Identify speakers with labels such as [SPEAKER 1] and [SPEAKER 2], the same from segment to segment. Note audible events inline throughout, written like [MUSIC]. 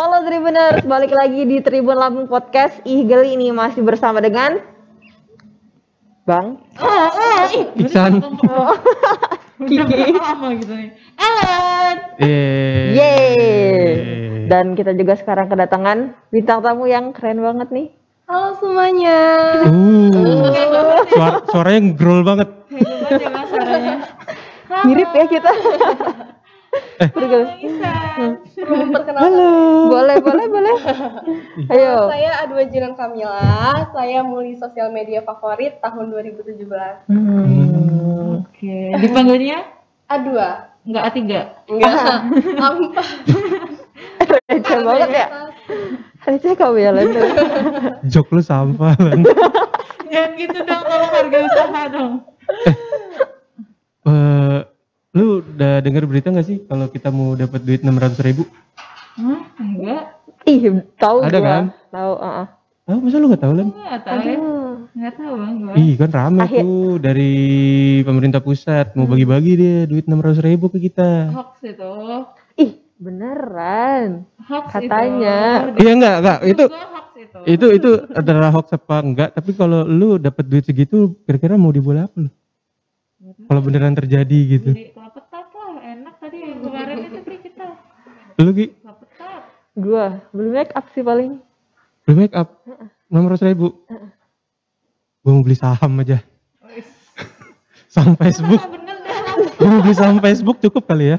[SPEAKER 1] Halo Tribuners, balik lagi di Tribun Lampung Podcast. Ih geli ini masih bersama dengan Bang
[SPEAKER 2] Iksan. [LAUGHS]
[SPEAKER 1] Kiki.
[SPEAKER 3] lama gitu nih. Alan.
[SPEAKER 2] Eh.
[SPEAKER 1] Yeay. Dan kita juga sekarang kedatangan bintang tamu yang keren banget nih.
[SPEAKER 3] Halo semuanya.
[SPEAKER 2] Uh, suara, suaranya grol banget.
[SPEAKER 3] Hebat ya mas [LAUGHS]
[SPEAKER 1] Mirip ya kita.
[SPEAKER 3] Halo Isan.
[SPEAKER 1] Halo. Boleh, boleh, boleh. [LAUGHS] Ayo.
[SPEAKER 4] Saya Adwa Jinan Kamila, saya muli sosial media favorit tahun 2017.
[SPEAKER 1] Hmm.
[SPEAKER 3] Oke. Dipanggilnya
[SPEAKER 4] Adwa.
[SPEAKER 3] enggak A3.
[SPEAKER 4] Enggak, [LAUGHS] ampa.
[SPEAKER 1] Receh banget ya. Receh kau ya Len.
[SPEAKER 2] Jok lu sampah lan. [LAUGHS]
[SPEAKER 3] Jangan gitu dong, tolong harga usaha dong.
[SPEAKER 2] Eh, lu udah denger berita gak sih kalau kita mau dapat duit 600 ribu?
[SPEAKER 3] Hah? Enggak.
[SPEAKER 1] Ih, tahu
[SPEAKER 2] Ada
[SPEAKER 1] gua.
[SPEAKER 2] kan?
[SPEAKER 1] Tahu, heeh.
[SPEAKER 2] Ah, masa lu gak tahu lan?
[SPEAKER 3] Enggak tahu ya.
[SPEAKER 1] Aduh.
[SPEAKER 3] Enggak tahu bang gua.
[SPEAKER 2] Ih kan rame
[SPEAKER 1] Akhir-
[SPEAKER 2] tuh dari pemerintah pusat mau bagi-bagi dia duit 600 ribu ke kita.
[SPEAKER 3] Hoax itu.
[SPEAKER 1] Ih, beneran.
[SPEAKER 3] Hoax
[SPEAKER 1] Katanya.
[SPEAKER 3] itu.
[SPEAKER 2] Iya enggak, enggak. Itu
[SPEAKER 3] itu.
[SPEAKER 2] itu itu adalah hoax apa enggak? Tapi kalau lu dapat duit segitu kira-kira mau diboleh apa lu? Kalau beneran terjadi gitu.
[SPEAKER 3] Jadi kelapetat lah, enak tadi kemarin itu beli kita.
[SPEAKER 2] Lu Gi.
[SPEAKER 1] Gua beli make up sih paling.
[SPEAKER 2] beli make up 600 ribu. Gue mau beli saham aja. Saham Facebook. Gue mau beli saham Facebook cukup kali ya.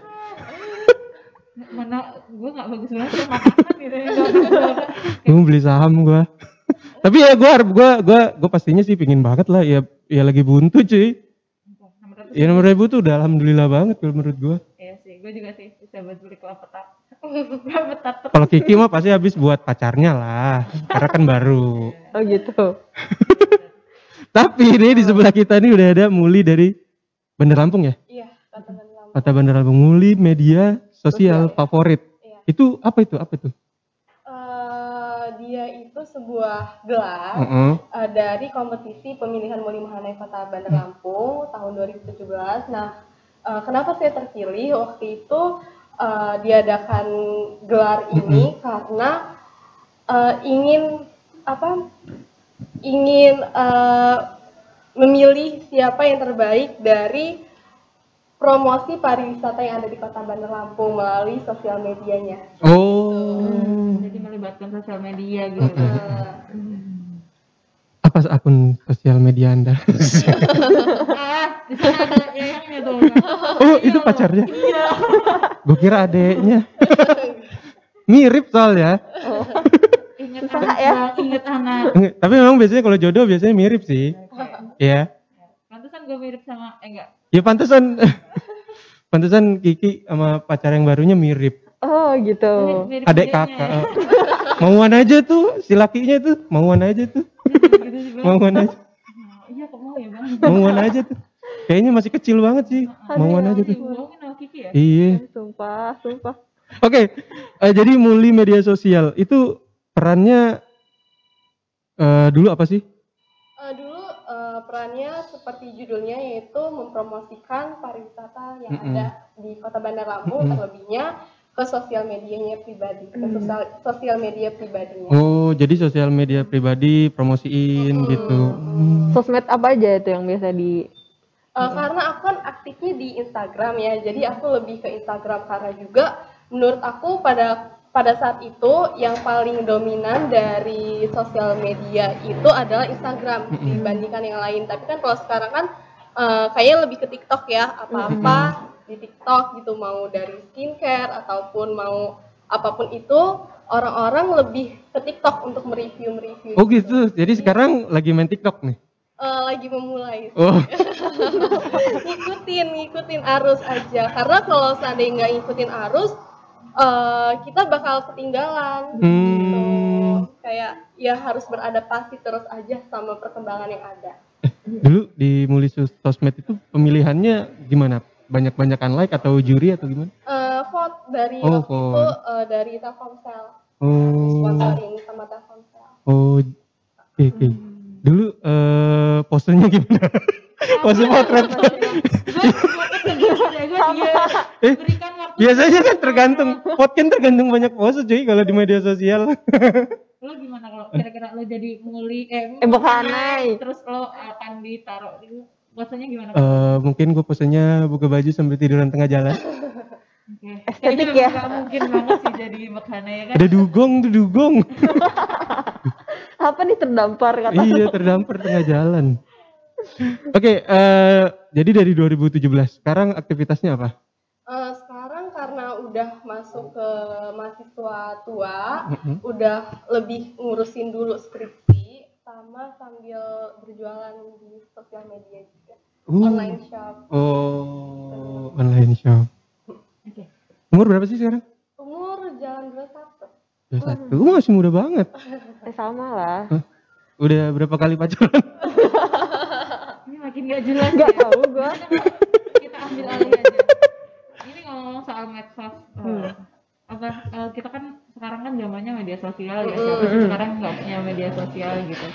[SPEAKER 2] [LAUGHS]
[SPEAKER 3] Mana gue gak bagus banget sama makanan gitu ya. Bagus.
[SPEAKER 2] Gue mau beli saham gue. Tapi ya gue harap gue gue gue pastinya sih pingin banget lah ya ya lagi buntu cuy. Ya 600 ribu tuh udah alhamdulillah banget kalau menurut gue.
[SPEAKER 3] Iya sih, gue juga sih bisa buat beli. Kelapetat tuh.
[SPEAKER 2] Kalau Kiki mah pasti habis buat pacarnya lah, karena kan baru.
[SPEAKER 1] Oh gitu. [LAUGHS]
[SPEAKER 2] Tapi ini di sebelah kita ini udah ada Muli dari Bandar Lampung ya?
[SPEAKER 4] Iya, kata Bang Lam.
[SPEAKER 2] Kota Bandar Lampung Muli media sosial favorit.
[SPEAKER 4] Iya.
[SPEAKER 2] Itu apa itu? Apa itu?
[SPEAKER 4] Eh, dia itu sebuah gelar
[SPEAKER 2] Heeh.
[SPEAKER 4] eh, dari kompetisi pemilihan Muli Mahanai Kota Bandar Lampung tahun 2017. Nah, eh, kenapa saya terpilih waktu itu eh, diadakan gelar ini karena eh, ingin apa? Ingin eh, memilih siapa yang terbaik dari promosi pariwisata yang ada di Kota Bandar Lampung melalui sosial medianya.
[SPEAKER 2] Oh.
[SPEAKER 3] Jadi melibatkan sosial media gitu.
[SPEAKER 2] Apa akun sosial media Anda?
[SPEAKER 3] ah, di sana ada yayangnya tuh.
[SPEAKER 2] oh, itu pacarnya.
[SPEAKER 3] Iya.
[SPEAKER 2] Gue kira adeknya. Mirip soalnya.
[SPEAKER 3] Ingat
[SPEAKER 1] Susah
[SPEAKER 3] anak,
[SPEAKER 1] ya.
[SPEAKER 3] Ingat anak.
[SPEAKER 2] Tapi memang biasanya kalau jodoh biasanya mirip sih. Iya.
[SPEAKER 3] Pantesan gue mirip sama, eh enggak.
[SPEAKER 2] Ya pantesan [LAUGHS] pantesan Kiki sama pacar yang barunya mirip.
[SPEAKER 1] Oh gitu.
[SPEAKER 3] Mirip
[SPEAKER 2] Adek
[SPEAKER 3] dianya
[SPEAKER 2] kakak.
[SPEAKER 3] ya.
[SPEAKER 2] Mauan aja tuh si lakinya tuh, mauan aja tuh. [LAUGHS]
[SPEAKER 3] Bang.
[SPEAKER 2] Mauan aja. [LAUGHS]
[SPEAKER 3] Iya kok mau ya bang?
[SPEAKER 2] Mauan aja tuh. Kayaknya masih kecil banget sih. Mauan aja tuh.
[SPEAKER 3] Dibohongin sama Kiki ya?
[SPEAKER 2] Iya.
[SPEAKER 1] Sumpah, sumpah.
[SPEAKER 2] Oke. eh, jadi Muli media sosial itu perannya eh dulu apa sih?
[SPEAKER 4] Eh, dulu eh, perannya seperti judulnya yaitu mempromosikan pariwisata yang
[SPEAKER 2] Mm-mm.
[SPEAKER 4] ada di Kota Bandar Lampung
[SPEAKER 2] Mm-mm.
[SPEAKER 4] terlebihnya ke sosial medianya pribadi, ke sosial, sosial media pribadinya.
[SPEAKER 2] Oh, jadi sosial media pribadi promosiin gitu. Hmm.
[SPEAKER 1] Sosmed apa aja itu yang biasa di
[SPEAKER 4] Eh, karena aku kan aktifnya di Instagram ya, jadi aku lebih ke Instagram karena juga menurut aku pada pada saat itu yang paling dominan dari sosial media itu adalah Instagram dibandingkan yang lain. Tapi kan kalau sekarang kan eh, kayaknya lebih ke TikTok ya, apa-apa di TikTok gitu mau dari skincare ataupun mau apa pun itu orang-orang lebih ke TikTok untuk mereview-mereview.
[SPEAKER 2] Oh gitu. Jadi sekarang lagi main TikTok nih.
[SPEAKER 4] Eh, lagi memulai
[SPEAKER 2] Oh. [LAUGHS]
[SPEAKER 4] ngikutin ngikutin arus aja karena kalau seandainya nggak ngikutin arus eh, kita bakal ketinggalan gitu
[SPEAKER 2] Hmm.
[SPEAKER 4] kayak ya harus beradaptasi terus aja sama perkembangan yang ada
[SPEAKER 2] Dulu di Muli Sos- sosmed itu pemilihannya gimana? Banyak-banyakan like atau juri atau gimana?
[SPEAKER 4] Eh, vote dari
[SPEAKER 2] Oh,
[SPEAKER 4] waktu itu
[SPEAKER 2] vote.
[SPEAKER 4] eh, dari Telkomsel
[SPEAKER 2] Oh.
[SPEAKER 4] sponsoring sama Telkomsel
[SPEAKER 2] Oh. Oke, oke. Dulu eh posenya gimana? Pose potret.
[SPEAKER 3] Gue gue dia.
[SPEAKER 2] Eh, biasanya kan tergantung pot kan tergantung banyak pose cuy kalau di media sosial. [LAUGHS]
[SPEAKER 3] lo gimana kalau kira-kira lo jadi muli eh,
[SPEAKER 1] Eh, Bekhanai.
[SPEAKER 3] terus lo akan ditaruh di posenya gimana
[SPEAKER 2] Eh, mungkin gue posenya buka baju sambil tiduran tengah jalan.
[SPEAKER 3] Oke. [LAUGHS]
[SPEAKER 1] Estetik ya.
[SPEAKER 3] mungkin banget sih jadi bekhana ya kan
[SPEAKER 2] Ada dugong tuh dugong. [LAUGHS]
[SPEAKER 1] Apa nih terdampar kata?
[SPEAKER 2] iya terdampar tengah jalan. Oke, eh, jadi dari 2017 sekarang aktivitasnya apa?
[SPEAKER 4] Eh, sekarang karena udah masuk ke mahasiswa tua,
[SPEAKER 2] Mm-mm.
[SPEAKER 4] udah lebih ngurusin dulu skripsi, sama sambil berjualan di sosial media juga,
[SPEAKER 2] Uh,
[SPEAKER 4] online shop.
[SPEAKER 2] Oh, online shop.
[SPEAKER 3] Oke.
[SPEAKER 2] Umur berapa sih sekarang?
[SPEAKER 4] Umur jalan 21.
[SPEAKER 2] 21. Gue masih muda banget. [LAUGHS]
[SPEAKER 1] Eh, sama lah.
[SPEAKER 2] Udah berapa kali pacaran? [LAUGHS]
[SPEAKER 3] ini makin gak jelas
[SPEAKER 1] Gak
[SPEAKER 3] ya.
[SPEAKER 1] tahu gua.
[SPEAKER 3] kita ambil alih aja ini ngomong soal medsos eh,
[SPEAKER 1] Hmm.
[SPEAKER 3] Apa eh, kita kan sekarang kan zamannya media sosial ya siapa sih sekarang nggak punya media sosial gitu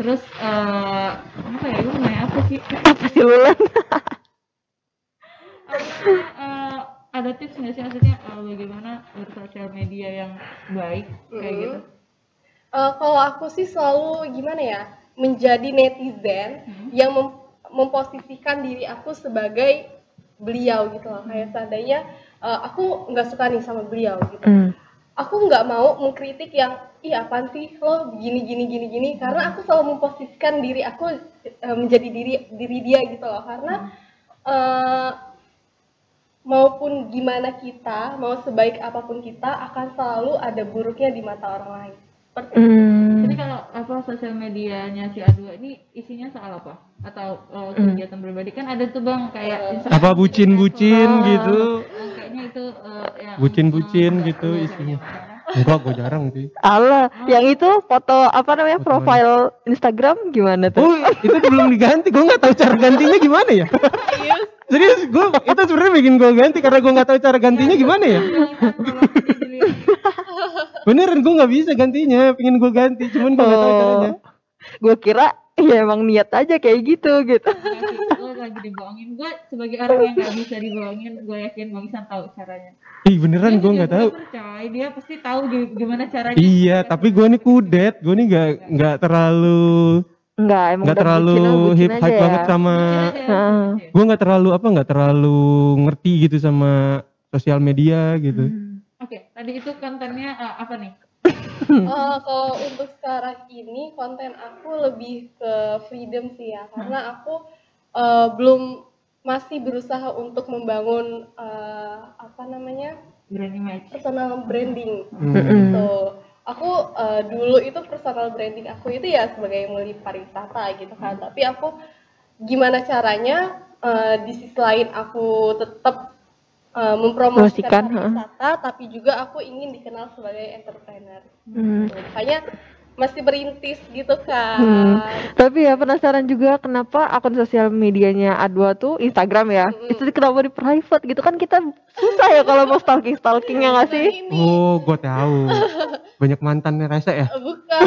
[SPEAKER 3] terus eh apa ya mau nanya apa sih
[SPEAKER 1] Apa sih?
[SPEAKER 3] Apa namanya, eh, ada tips nggak sih maksudnya eh, bagaimana bersosial media yang baik kayak
[SPEAKER 4] Mm.
[SPEAKER 3] gitu
[SPEAKER 4] Eh, kalau aku sih selalu gimana ya, menjadi netizen
[SPEAKER 3] Hmm.
[SPEAKER 4] yang mem- memposisikan diri aku sebagai beliau gitu loh. Kayak seandainya eh, aku nggak suka nih sama beliau gitu.
[SPEAKER 1] Hmm.
[SPEAKER 4] aku nggak mau mengkritik yang ih apaan sih lo gini gini gini gini karena aku selalu memposisikan diri aku eh, menjadi diri diri dia gitu loh karena eh, maupun gimana kita mau sebaik apa pun kita akan selalu ada buruknya di mata orang lain seperti itu.
[SPEAKER 1] Hmm.
[SPEAKER 3] jadi kalau apa sosial medianya si A2 ini isinya soal apa atau eh, kegiatan pribadi kan ada tuh bang kayak
[SPEAKER 2] Apa bucin-bucin gitu?
[SPEAKER 3] Itu yang
[SPEAKER 2] Bucin-bucin
[SPEAKER 3] eh,
[SPEAKER 2] gitu
[SPEAKER 3] iya,
[SPEAKER 2] isinya.
[SPEAKER 3] kayaknya.
[SPEAKER 2] Enggak, gue jarang sih.
[SPEAKER 1] Allah, yang itu foto apa namanya
[SPEAKER 2] Foto
[SPEAKER 1] profile Instagram gimana tuh?
[SPEAKER 2] Oh, itu belum diganti. Gue nggak tahu cara gantinya gimana ya. Serius, gue itu sebenarnya bikin gue ganti karena gue nggak tahu cara gantinya gimana ya. Beneran gue nggak bisa gantinya. Pengen gue ganti, cuman gue nggak tahu caranya.
[SPEAKER 1] Gue kira ya emang niat aja kayak gitu gitu.
[SPEAKER 3] Lo lagi dibohongin gue sebagai orang yang nggak bisa dibohongin gue yakin bang Isan tahu caranya
[SPEAKER 2] Ih beneran gue nggak tahu.
[SPEAKER 3] percaya dia pasti tahu gi- gimana caranya
[SPEAKER 2] Iya, tapi gue nih kudet. Gue nih nggak nggak terlalu
[SPEAKER 1] Enggak, emang
[SPEAKER 2] nggak terlalu hip hype
[SPEAKER 1] aja
[SPEAKER 2] banget
[SPEAKER 1] ya.
[SPEAKER 2] sama. Gue nggak terlalu apa nggak terlalu ngerti gitu sama sosial media gitu.
[SPEAKER 3] oke tadi itu kontennya eh, apa nih [LAUGHS]
[SPEAKER 4] Eh, kalau untuk sekarang ini konten aku lebih ke freedom sih ya karena aku eh, belum masih berusaha untuk membangun eh, apa namanya
[SPEAKER 3] brand image
[SPEAKER 4] personal branding
[SPEAKER 2] Hmm.
[SPEAKER 4] gitu. Aku eh, dulu itu personal branding aku itu ya sebagai muli pariwisata gitu kan. Tapi aku gimana caranya eh, di sisi lain aku tetap eh,
[SPEAKER 1] Promosikan,
[SPEAKER 4] mempromosikan pariwisata, tapi juga aku ingin dikenal sebagai entrepreneur.
[SPEAKER 1] Hmm.
[SPEAKER 4] Gitu. Makanya masih berintis gitu kan.
[SPEAKER 1] Hmm. Tapi ya penasaran juga kenapa akun sosial medianya A2 tuh Instagram ya. Itu kenapa di private gitu kan kita susah ya kalau mau stalking stalking ya [LAUGHS] nggak sih?
[SPEAKER 4] ini
[SPEAKER 2] Oh, gue tahu. Banyak mantannya Reza ya. [LAUGHS]
[SPEAKER 4] Bukan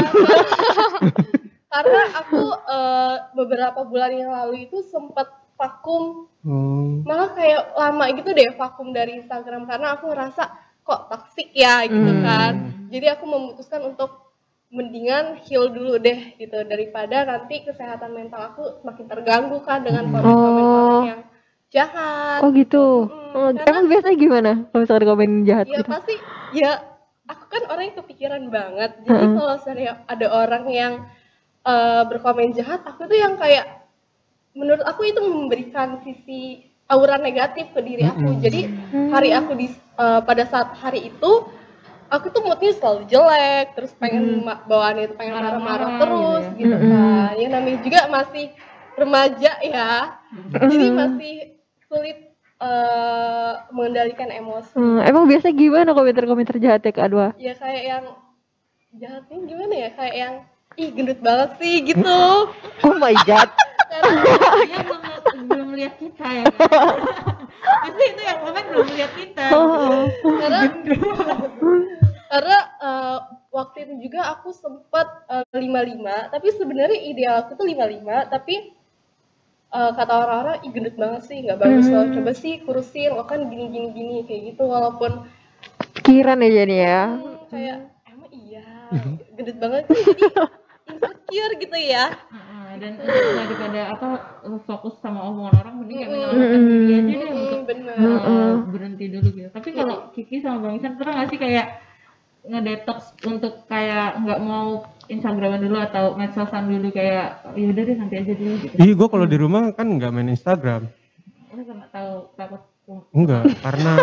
[SPEAKER 4] karena aku eh, beberapa bulan yang lalu itu sempat vakum
[SPEAKER 2] Oh.
[SPEAKER 4] malah kayak lama gitu deh vakum dari Instagram karena aku ngerasa kok toxic ya gitu
[SPEAKER 1] Hmm.
[SPEAKER 4] kan jadi aku memutuskan untuk mendingan heal dulu deh gitu daripada nanti kesehatan mental aku semakin terganggu kan dengan komen-komen
[SPEAKER 1] Oh.
[SPEAKER 4] orang yang jahat
[SPEAKER 1] Oh gitu.
[SPEAKER 4] Mm-mm,
[SPEAKER 1] Oh,
[SPEAKER 4] karena-
[SPEAKER 1] emang biasanya gimana kalau misalkan komen jahat
[SPEAKER 4] ya
[SPEAKER 1] gitu?
[SPEAKER 4] pasti ya aku kan orang yang kepikiran banget jadi
[SPEAKER 1] Heeh.
[SPEAKER 4] kalau misalnya ada orang yang eh, berkomen jahat aku tuh yang kayak menurut aku itu memberikan sisi aura negatif ke diri aku. Jadi hari aku di eh, pada saat hari itu aku tuh moodnya selalu jelek terus pengen ma- bawaannya itu pengen marah-marah terus
[SPEAKER 3] gitu
[SPEAKER 4] gitu, kan. Ya namanya juga masih remaja ya. Jadi masih sulit eh, mengendalikan emosi.
[SPEAKER 1] Hmm, emang biasa gimana komentar-komentar jahatnya ke A2?
[SPEAKER 4] ya kayak yang jahatnya gimana ya? Kayak yang ih gendut banget sih gitu. [LAUGHS]
[SPEAKER 1] Oh my god.
[SPEAKER 4] Karena
[SPEAKER 3] dia belum belum lihat kita ya kan? pasti itu yang komen belum lihat kita
[SPEAKER 1] Oh.
[SPEAKER 4] karena karena eh, waktu itu juga aku sempat eh, 55 tapi sebenarnya ideal aku tuh 55 tapi eh, kata orang-orang ih gendut banget sih nggak bagus
[SPEAKER 1] Hmm.
[SPEAKER 4] loh coba sih kurusin lo kan gini gini gini kayak gitu walaupun
[SPEAKER 1] Pikiran ya jadi ya.
[SPEAKER 4] hmm, kayak emang iya gendut banget jadi [LAUGHS] insecure gitu ya
[SPEAKER 3] dan daripada apa fokus sama omongan orang mending kayak
[SPEAKER 4] Mm-mm.
[SPEAKER 3] menyalahkan diri aja deh
[SPEAKER 4] Hmm,
[SPEAKER 3] untuk
[SPEAKER 4] bener
[SPEAKER 3] uh, berhenti dulu gitu. Tapi kalau Kiki sama Bang Isan pernah nggak sih kayak ngedetox untuk kayak nggak mau Instagraman dulu atau medsosan dulu kayak ya udah deh nanti aja dulu gitu.
[SPEAKER 2] Ih, gue kalau di rumah kan nggak main Instagram.
[SPEAKER 3] Lu nggak tahu takut
[SPEAKER 2] Enggak, karena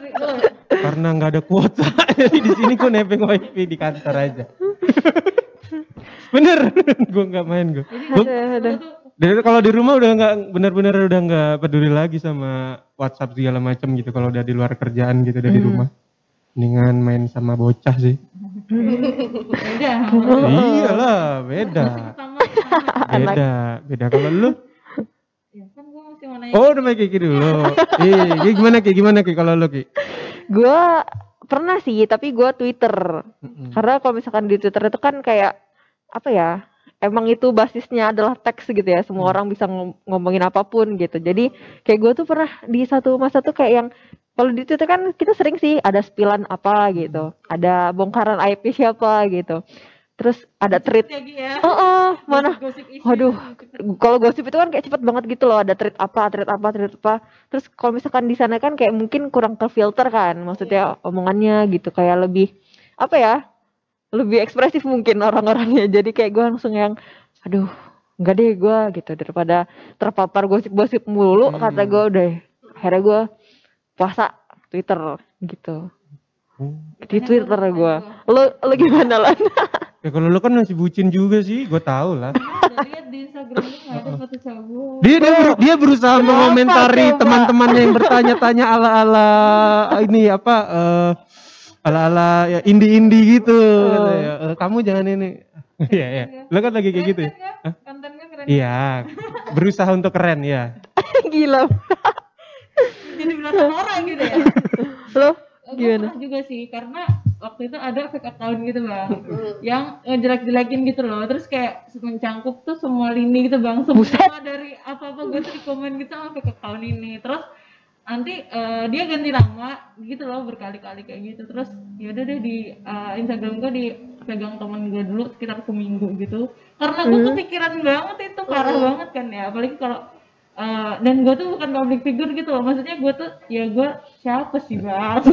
[SPEAKER 2] [LAUGHS] karena nggak ada kuota. [LAUGHS] Jadi di sini gue nebeng wifi di kantor aja. Bener, [LAUGHS] gue nggak main gue. Gue
[SPEAKER 1] Ada, ada.
[SPEAKER 3] Lu tuh
[SPEAKER 2] dari kalau di rumah udah nggak benar-benar udah nggak peduli lagi sama WhatsApp segala macam gitu. Kalau udah di luar kerjaan gitu dari rumah, mendingan main sama bocah sih.
[SPEAKER 3] ya udah.
[SPEAKER 2] Iyalah, beda, [LAUGHS] beda, beda. Kalau lu,
[SPEAKER 3] Ya kan gua masih mau nanya.
[SPEAKER 2] oh udah main kayak gitu dulu. Ih, Ki, gimana ki? Gimana ki? Kalau lu ki?
[SPEAKER 1] Gue pernah sih, tapi gue Twitter. Karena kalau misalkan di Twitter itu kan kayak apa ya? Emang itu basisnya adalah teks gitu ya. Semua orang bisa ngom- ngomongin apa pun gitu. Jadi kayak gue tuh pernah di satu masa tuh kayak yang kalau di Twitter kan kita sering sih ada spilan apa gitu. Ada bongkaran IP siapa gitu. Terus ada.
[SPEAKER 3] Ya, Gi, ya.
[SPEAKER 1] Oh, oh, mana? [LAUGHS]
[SPEAKER 3] Gosip.
[SPEAKER 1] Waduh, kalau gosip itu kan kayak cepet banget gitu loh. Ada tweet apa, tweet apa, tweet apa. Terus kalau misalkan di sana kan kayak mungkin kurang terfilter kan. Maksudnya omongannya gitu kayak lebih apa ya? Lebih ekspresif mungkin orang-orangnya. Jadi kayak gue langsung yang, aduh, enggak deh gue gitu daripada terpapar gosip-gosip mulu.
[SPEAKER 2] Hmm.
[SPEAKER 1] Kata gue udah, akhirnya gue puasa Twitter gitu. Di Twitter gue. Lo, lo gimana lah?
[SPEAKER 2] Ya kalau lu kan masih bucin juga sih, gue tau lah.
[SPEAKER 3] Udah lihat di Instagram lu nggak ada foto cowok.
[SPEAKER 2] Dia dia, beru- dia berusaha mengomentari
[SPEAKER 1] coba?
[SPEAKER 2] teman-temannya yang bertanya-tanya ala-ala ini apa eh, ala-ala ya indie-indie gitu. katanya. Eh, kamu jangan ini. [LAUGHS] Iya ya. Lu kan lagi kayak gitu ya?
[SPEAKER 3] Keren kan? Kontennya keren.
[SPEAKER 2] Iya. Berusaha untuk keren ya. [LAUGHS]
[SPEAKER 1] Gila.
[SPEAKER 3] Jadi belakang orang gitu ya.
[SPEAKER 1] Lo gimana?
[SPEAKER 3] juga sih karena waktu itu ada fake account gitu bang yang ngejelek-jelekin gitu loh terus kayak mencangkup tuh semua lini gitu bang semua dari apa-apa gue tuh di komen gitu sama fake account ini terus nanti eh, dia ganti nama gitu loh berkali-kali kayak gitu. Terus yaudah deh di eh, Instagram gue dipegang temen gue dulu sekitar seminggu gitu. Karena gue kepikiran banget itu parah banget kan ya. Apalagi kalau eh, dan gue tuh bukan public figure gitu loh. Maksudnya gue tuh ya gue siapa sih bang? [LAUGHS]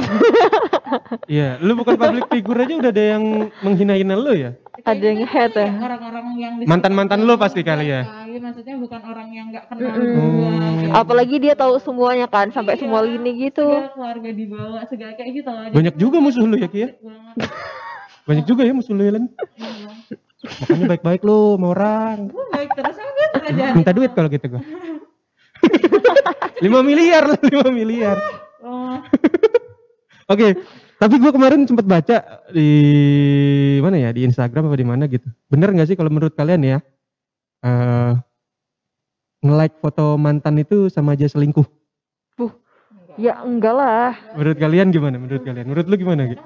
[SPEAKER 2] Iya, lu bukan public figure aja udah ada yang menghina-hina lu ya?
[SPEAKER 1] Ada yang head ya?
[SPEAKER 3] orang-orang yang
[SPEAKER 2] Mantan-mantan lu pasti kali ya?
[SPEAKER 3] Iya, maksudnya bukan orang yang nggak kenal gua kayak
[SPEAKER 1] Apalagi dia tahu semuanya kan sampai
[SPEAKER 3] Iya,
[SPEAKER 1] semua lini gitu.
[SPEAKER 3] segala keluarga dibawa segala kayak gitu loh
[SPEAKER 2] Banyak juga musuh lu ya Ki ya? Banyak juga ya musuh lu ya Len?
[SPEAKER 3] Iya.
[SPEAKER 2] Makanya baik-baik lu sama orang.
[SPEAKER 3] Gua baik terus gue jahat
[SPEAKER 2] Minta duit kalau gitu gua. [LAUGHS] 5 miliar lah, 5 miliar.
[SPEAKER 3] oh,
[SPEAKER 2] Oke, tapi gua kemarin sempat baca di mana ya di Instagram apa di mana gitu. Bener nggak sih kalau menurut kalian ya? Eh nge-like foto mantan itu sama aja selingkuh.
[SPEAKER 1] Ya enggak lah.
[SPEAKER 2] Menurut kalian gimana? Menurut kalian? Menurut lu gimana gitu?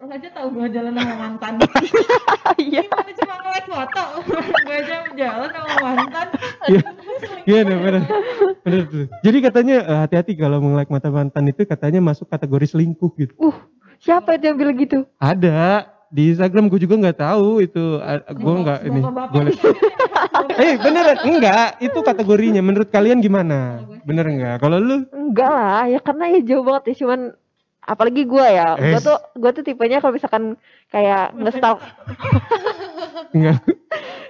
[SPEAKER 3] lo aja tau gue jalan sama mantan [LAUGHS]
[SPEAKER 1] Iya.
[SPEAKER 3] gimana cuma nge-like foto gue aja jalan sama mantan
[SPEAKER 2] Iya. Gimana? Bener, bener tuh. Jadi katanya eh, hati-hati kalau nge-like mata mantan itu katanya masuk kategori selingkuh gitu.
[SPEAKER 1] Uh, siapa itu yang bilang gitu?
[SPEAKER 2] Ada di Instagram gue juga nggak tahu itu gue nggak ini gue [LAUGHS] eh beneran enggak itu kategorinya menurut kalian gimana bener enggak kalau lu
[SPEAKER 1] Enggak lah, ya karena ya jauh banget ya cuman apalagi gua ya. Gua
[SPEAKER 2] Es.
[SPEAKER 1] tuh gua tuh tipenya kalau misalkan kayak nge-stalk [LAUGHS]
[SPEAKER 2] enggak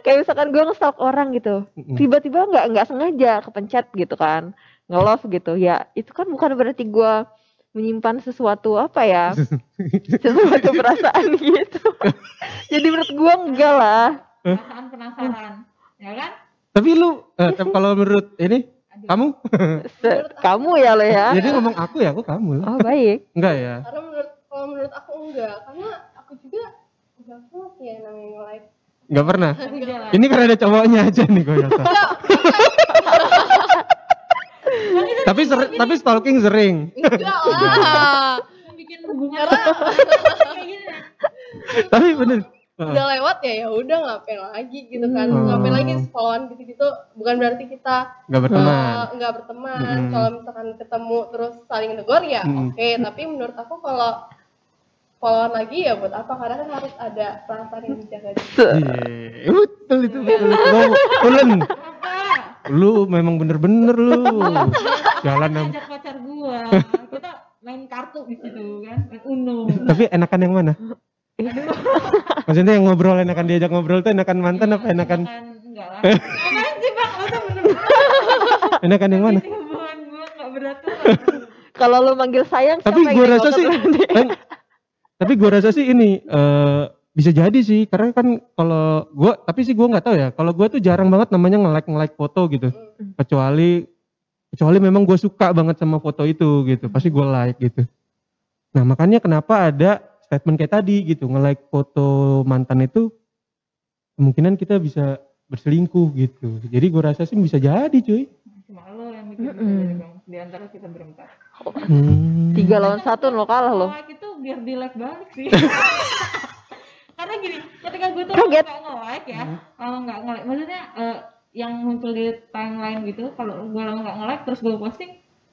[SPEAKER 1] kayak misalkan gua nge-stalk orang gitu. Tiba-tiba nggak nggak sengaja kepencet gitu kan. Nge-love gitu. Ya, itu kan bukan berarti gua menyimpan sesuatu apa ya? [LAUGHS] sesuatu perasaan gitu. Jadi menurut gua enggak lah.
[SPEAKER 3] perasaan penasaran. Ya kan?
[SPEAKER 2] Tapi lu eh, kalau menurut ini kamu?
[SPEAKER 1] Se- kamu ya lo ya.
[SPEAKER 2] jadi ngomong aku ya aku kamu. Lah
[SPEAKER 1] Oh, baik.
[SPEAKER 2] enggak ya?
[SPEAKER 4] Karena menurut kalau menurut aku enggak. Karena aku juga enggak pernah sih ya namanya like
[SPEAKER 2] enggak pernah? Ini karena ada cowoknya aja nih gue rasa tapi ser- tapi stalking sering.
[SPEAKER 4] Enggak lah.
[SPEAKER 3] Bikin gini
[SPEAKER 2] tapi bener.
[SPEAKER 4] Udah lewat ya ya udah ngapain lagi gitu kan.
[SPEAKER 2] Hmm.
[SPEAKER 4] ngapain lagi followan gitu-gitu. Bukan berarti kita
[SPEAKER 2] Nggak berteman.
[SPEAKER 4] eh, nggak berteman.
[SPEAKER 2] Mm-mm.
[SPEAKER 4] kalau misalkan ketemu terus saling negor ya
[SPEAKER 2] Mm.
[SPEAKER 4] oke. Tapi menurut aku kalau followan lagi ya buat apa? Karena kan harus ada perasaan yang dijaga
[SPEAKER 2] Iya, betul itu betul. Lu memang bener-bener lu. [LAUGHS] Jalan am-
[SPEAKER 3] Ajak pacar gua. Kita main kartu di situ kan, main Uno.
[SPEAKER 2] Tapi enakan yang mana? Maksudnya yang ngobrol enakan diajak ngobrol tuh enakan mantan apa enakan
[SPEAKER 3] enggak lah. Apaan sih bang? Masa bener-bener
[SPEAKER 2] enakan yang mana?
[SPEAKER 3] Ini hubungan gua nggak beraturan.
[SPEAKER 1] Kalau lu manggil sayang,
[SPEAKER 2] Tapi
[SPEAKER 1] yang
[SPEAKER 2] gua rasa sih tapi gua rasa sih ini eh bisa jadi sih karena kan kalau gua tapi sih gua nggak tahu ya. Kalau gua tuh jarang banget namanya nge-like nge-like foto gitu. Kecuali kecuali memang gue suka banget sama foto itu gitu. Pasti gue like gitu. Nah, makanya kenapa ada statement kayak tadi gitu, nge-like foto mantan itu kemungkinan kita bisa berselingkuh gitu. Jadi gue rasa sih bisa jadi cuy.
[SPEAKER 3] Cuma lo yang jadi bang. Di antara kita berempat.
[SPEAKER 2] Hmm.
[SPEAKER 1] Tiga lawan satu lo kalah lo.
[SPEAKER 3] Like itu biar di like balik sih. [LAUGHS] Karena gini, ketika gue tuh nggak nge-like ya, kalau nggak nge-like, maksudnya eh, yang muncul di timeline gitu, kalau gue lama nggak nge-like terus gue posting,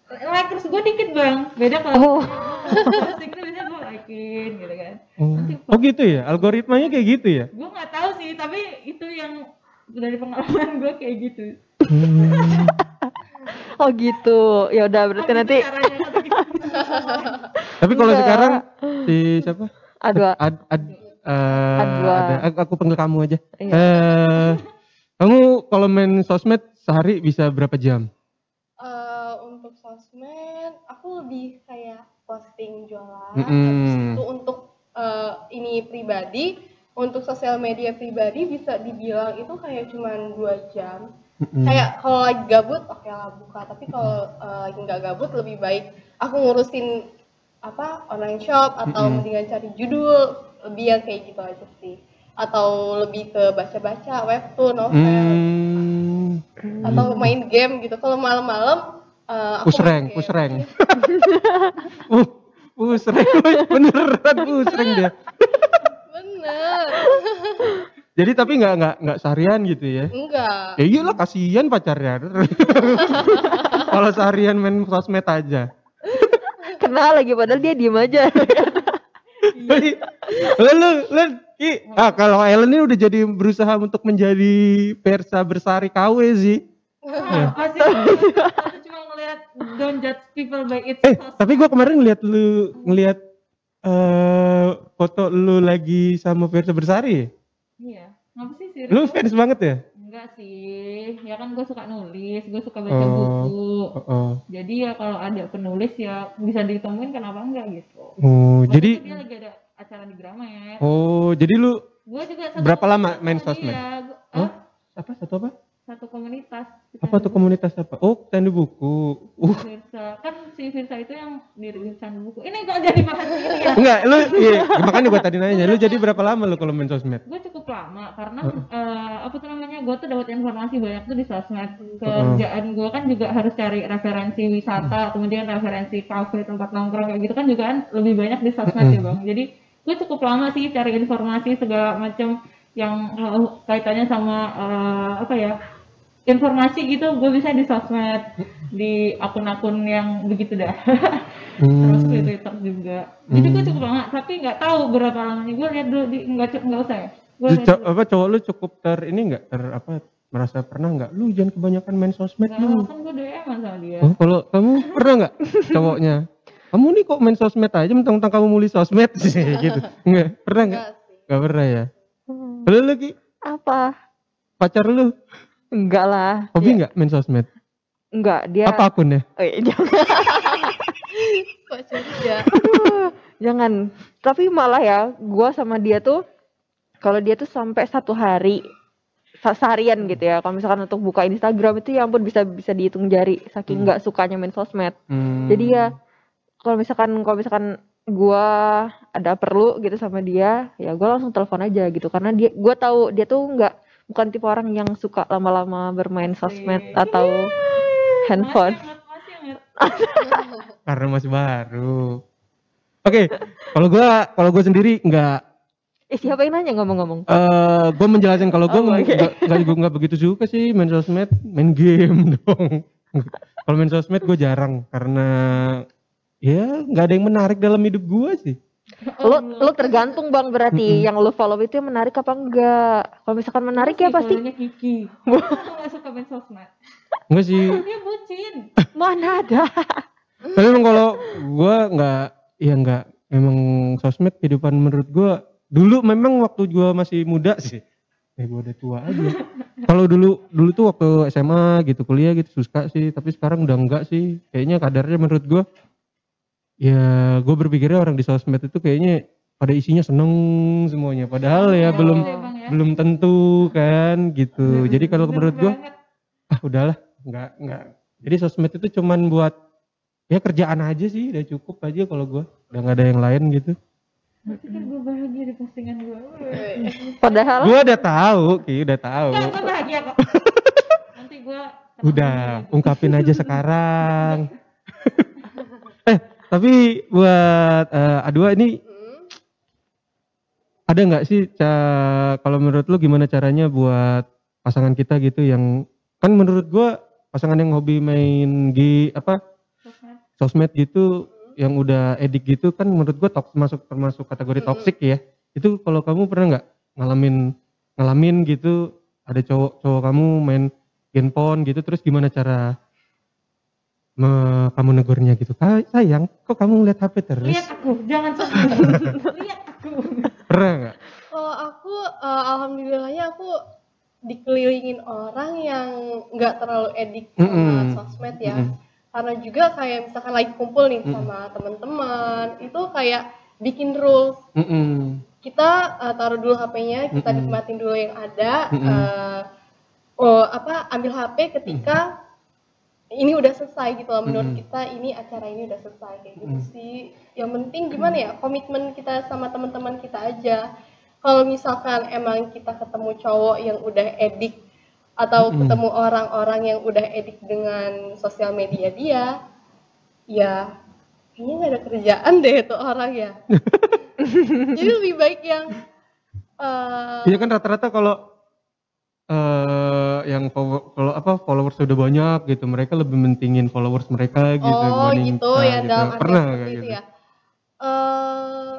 [SPEAKER 3] like terus gue dikit bang. Beda kalau
[SPEAKER 1] Oh. [LAUGHS]
[SPEAKER 3] gue posting tuh biasanya gue likein gitu kan.
[SPEAKER 2] Oh. oh gitu ya, algoritmanya kayak gitu ya.
[SPEAKER 3] Gue nggak tahu sih, tapi itu yang dari pengalaman gue kayak gitu.
[SPEAKER 2] Hmm.
[SPEAKER 1] Oh gitu. Ya udah berarti
[SPEAKER 3] Apa itu
[SPEAKER 1] nanti
[SPEAKER 3] caranya gitu? [LAUGHS]
[SPEAKER 2] Tapi kalau
[SPEAKER 1] Enggak.
[SPEAKER 2] sekarang si siapa?
[SPEAKER 1] aduh
[SPEAKER 2] Ad, ad, eh,
[SPEAKER 1] Adwa.
[SPEAKER 2] ada. Aku, aku panggil kamu aja.
[SPEAKER 1] Iya.
[SPEAKER 2] Eh, kamu kalau main sosmed sehari bisa berapa jam?
[SPEAKER 4] Eh, untuk sosmed aku lebih kayak posting jualan
[SPEAKER 2] Mm-mm.
[SPEAKER 4] habis itu untuk eh, ini pribadi untuk sosial media pribadi bisa dibilang itu kayak cuman dua jam
[SPEAKER 2] Mm-mm.
[SPEAKER 4] kayak kalau lagi gabut oke lah buka tapi kalau eh, lagi nggak gabut lebih baik aku ngurusin apa online shop atau
[SPEAKER 2] Mm-mm.
[SPEAKER 4] mendingan cari judul lebih yang kayak gitu aja sih atau lebih ke baca-baca webtoon novel
[SPEAKER 2] Hmm.
[SPEAKER 4] atau main game gitu kalau malam-malam eh, aku
[SPEAKER 2] Push rank,
[SPEAKER 4] main
[SPEAKER 2] push
[SPEAKER 4] game.
[SPEAKER 2] rank. Uh, push [LAUGHS] rank, beneran push rank dia.
[SPEAKER 4] bener
[SPEAKER 2] Jadi tapi nggak nggak nggak seharian gitu ya?
[SPEAKER 4] enggak
[SPEAKER 2] Ya iyalah kasihan pacarnya. [LAUGHS] Kalau seharian main sosmed aja.
[SPEAKER 1] kenal lagi padahal dia diem aja. [LAUGHS]
[SPEAKER 2] lu lu lu Ki, ah kalau Ellen ini udah jadi berusaha untuk menjadi persa bersari KW sih.
[SPEAKER 3] Apa sih? Aku cuma ngeliat don't judge people by its
[SPEAKER 2] Eh, tapi gua kemarin ngeliat lu ngeliat eh foto lu lagi sama Persa Bersari. ya?
[SPEAKER 3] Iya. Ngapa sih sih?
[SPEAKER 2] Lu fans banget ya?
[SPEAKER 3] Enggak sih. Ya kan gue suka nulis, gue suka baca
[SPEAKER 2] Oh.
[SPEAKER 3] buku.
[SPEAKER 2] Oh, oh.
[SPEAKER 3] Jadi ya kalau ada penulis ya bisa ditemuin kenapa enggak gitu.
[SPEAKER 2] Oh,
[SPEAKER 3] Waktu
[SPEAKER 2] jadi
[SPEAKER 3] dia lagi ada acara di Grama ya.
[SPEAKER 2] oh, jadi lu
[SPEAKER 3] Gue juga
[SPEAKER 2] Berapa lama main sosmed? Hah?
[SPEAKER 3] ah,
[SPEAKER 2] apa satu apa?
[SPEAKER 3] Satu komunitas.
[SPEAKER 2] Apa tuh komunitas apa? Oh, candu buku. Uh,
[SPEAKER 3] Virsa. Kan si Virsa itu yang diri candu buku. Ini kok jadi bahas ini ya?
[SPEAKER 2] enggak, lu iya, makanya gua tadi nanya, lu jadi berapa lama lu kalau main sosmed?
[SPEAKER 3] gue cukup lama karena eh, apa tuh namanya gue tuh dapat informasi banyak tuh di sosmed kerjaan gue kan juga harus cari referensi wisata kemudian referensi kafe tempat nongkrong kayak gitu kan juga kan lebih banyak di sosmed ya bang jadi gue cukup lama sih cari informasi segala macam yang eh, kaitannya sama eh, apa ya informasi gitu gue bisa di sosmed di akun-akun yang begitu dah. [LAUGHS] Terus di Twitter juga. Jadi gue cukup lama tapi nggak tahu berapa lamanya gue lihat dulu di nggak nggak usah ya. Gue
[SPEAKER 2] apa cowok lu cukup ter ini enggak ter apa merasa pernah enggak lu jangan kebanyakan main sosmed
[SPEAKER 3] Nggak,
[SPEAKER 2] lu.
[SPEAKER 3] kan gue DM sama dia.
[SPEAKER 2] Oh, kalau kamu pernah enggak cowoknya? Kamu nih kok main sosmed aja mentang-mentang kamu muli sosmed? [LAUGHS] Sih gitu. Enggak, pernah enggak?
[SPEAKER 4] enggak sih.
[SPEAKER 2] Enggak pernah ya.
[SPEAKER 1] Hmm,
[SPEAKER 2] Lu lagi?
[SPEAKER 1] Apa?
[SPEAKER 2] pacar lu
[SPEAKER 1] Enggak lah.
[SPEAKER 2] hobi enggak main sosmed?
[SPEAKER 1] Enggak, dia
[SPEAKER 2] Apa akunnya?
[SPEAKER 1] Oh, iya, jangan. [LAUGHS]
[SPEAKER 4] kok curiga
[SPEAKER 1] jangan. Tapi malah ya, gua sama dia tuh kalau dia tuh sampai satu hari se- seharian gitu ya. Kalau misalkan untuk buka Instagram itu ya ampun bisa bisa dihitung jari saking nggak sukanya main sosmed.
[SPEAKER 2] Hmm.
[SPEAKER 1] Jadi ya kalau misalkan kalau misalkan gua ada perlu gitu sama dia, ya gua langsung telepon aja gitu karena dia gua tahu dia tuh nggak bukan tipe orang yang suka lama-lama bermain sosmed atau handphone.
[SPEAKER 3] Masih, masih, masih. [LAUGHS]
[SPEAKER 2] karena masih baru. Oke, kalau gua kalau gua sendiri enggak
[SPEAKER 1] Eh siapa yang nanya ngomong-ngomong?
[SPEAKER 2] Eh, gue menjelaskan kalau gue
[SPEAKER 1] Oh,
[SPEAKER 2] nggak nggak gue nggak begitu suka sih main sosmed, main game [LAUGHS] dong. kalau main sosmed gue jarang karena ya nggak ada yang menarik dalam hidup gue sih.
[SPEAKER 1] Lo lo tergantung bang berarti yang lo follow itu yang menarik apa enggak? Kalau misalkan menarik ya pasti
[SPEAKER 3] Kiki. [LAUGHS] Aku gak suka main sosmed.
[SPEAKER 2] Enggak sih. [LAUGHS]
[SPEAKER 3] Dia bucin. [LAUGHS]
[SPEAKER 1] mana ada.
[SPEAKER 2] Tapi emang kalau gue nggak, ya nggak. Memang sosmed kehidupan menurut gue dulu memang waktu gue masih muda sih. Eh gue udah tua aja. kalau dulu dulu tuh waktu SMA gitu kuliah gitu suka sih. Tapi sekarang udah enggak sih. Kayaknya kadarnya menurut gue. Ya gue berpikirnya orang di sosmed itu kayaknya pada isinya seneng semuanya. Padahal ya
[SPEAKER 3] Oh,
[SPEAKER 2] belum
[SPEAKER 3] iya, Bang, ya.
[SPEAKER 2] belum tentu kan gitu. Jadi kalau menurut gue ah udahlah nggak nggak jadi sosmed itu cuman buat ya kerjaan aja sih udah cukup aja kalau gua udah nggak ada yang lain gitu
[SPEAKER 3] Berarti kan gue bahagia di postingan gue. [LAUGHS]
[SPEAKER 1] Padahal
[SPEAKER 2] gua udah tahu ki udah tahu
[SPEAKER 3] Enggak, gue bahagia kok. Nanti gue
[SPEAKER 2] udah ungkapin aja sekarang [LAUGHS] eh tapi buat eh, Adua ini
[SPEAKER 4] Hmm.
[SPEAKER 2] ada nggak sih ca- kalau menurut lu gimana caranya buat pasangan kita gitu yang kan menurut gua pasangan yang hobi main di apa sosmed gitu yang udah edik gitu kan menurut gua tok masuk termasuk kategori
[SPEAKER 4] Mm-mm.
[SPEAKER 2] toksik ya. Itu kalau kamu pernah nggak ngalamin ngalamin gitu ada cowok cowok kamu main handphone gitu terus gimana cara me- kamu negurnya gitu? "Ah, sayang, kok kamu ngeliat HP terus?
[SPEAKER 3] Lihat aku, jangan. [LAUGHS] Lihat aku.
[SPEAKER 2] Pernah nggak?
[SPEAKER 4] Kalau aku eh, alhamdulillahnya aku dikelilingin orang yang nggak terlalu edik sama
[SPEAKER 2] Mm-mm.
[SPEAKER 4] sosmed ya.
[SPEAKER 2] Mm-mm.
[SPEAKER 4] Karena juga kayak misalkan lagi kumpul nih
[SPEAKER 2] Mm-mm.
[SPEAKER 4] sama teman-teman, itu kayak bikin rules.
[SPEAKER 2] Mm-mm.
[SPEAKER 4] Kita eh, taruh dulu HP-nya, kita
[SPEAKER 2] Mm-mm.
[SPEAKER 4] nikmatin dulu yang ada.
[SPEAKER 2] Mm-mm.
[SPEAKER 4] eh, oh apa ambil HP ketika ini udah selesai gitu loh menurut
[SPEAKER 2] Mm-mm.
[SPEAKER 4] kita ini acara ini udah selesai kayak gitu
[SPEAKER 2] Mm.
[SPEAKER 4] sih yang penting gimana ya komitmen kita sama teman-teman kita aja kalau misalkan emang kita ketemu cowok yang udah edik atau
[SPEAKER 2] Mm-mm.
[SPEAKER 4] ketemu orang-orang yang udah edik dengan sosial media dia ya kayaknya nggak ada kerjaan deh itu orang ya [LAUGHS] jadi lebih baik yang eh,
[SPEAKER 2] Iya kan rata-rata kalau eh yang follow- kalau apa followers sudah banyak gitu mereka lebih mentingin followers mereka gitu
[SPEAKER 4] oh gitu
[SPEAKER 2] kita
[SPEAKER 4] ya
[SPEAKER 2] gitu.
[SPEAKER 4] dalam
[SPEAKER 2] pernah kayak
[SPEAKER 4] itu
[SPEAKER 2] gitu
[SPEAKER 4] ya Eh,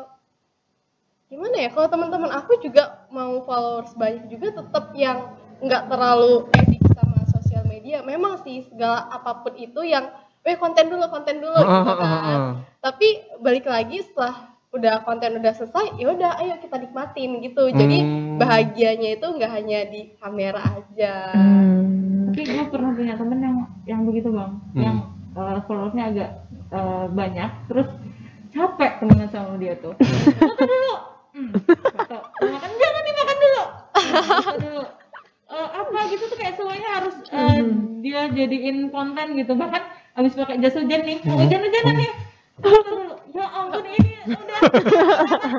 [SPEAKER 4] gimana ya kalau teman-teman aku juga mau followers banyak juga tetap yang nggak terlalu edik sama sosial media memang sih segala apa pun itu yang eh konten dulu konten dulu
[SPEAKER 2] Ah,
[SPEAKER 4] gitu
[SPEAKER 2] ah,
[SPEAKER 4] kan
[SPEAKER 2] ah, ah.
[SPEAKER 4] tapi balik lagi setelah udah konten udah selesai ya udah ayo kita nikmatin gitu jadi
[SPEAKER 2] Hmm.
[SPEAKER 4] Bahagianya itu nggak hanya di kamera aja.
[SPEAKER 1] Hmm.
[SPEAKER 3] Tapi gue pernah punya temen yang yang begitu bang,
[SPEAKER 2] Hmm.
[SPEAKER 3] yang eh, followersnya agak eh, banyak, terus capek temenan sama dia tuh. Foto dulu, hmm, foto. Makan jangan dimakan dulu, Hmm, foto dulu. Eh, apa gitu tuh kayak semuanya harus eh, dia jadiin konten gitu. Bahkan habis pakai jas hujan nih. Mau hujan-hujanan nih. Foto dulu ya ampun ini udah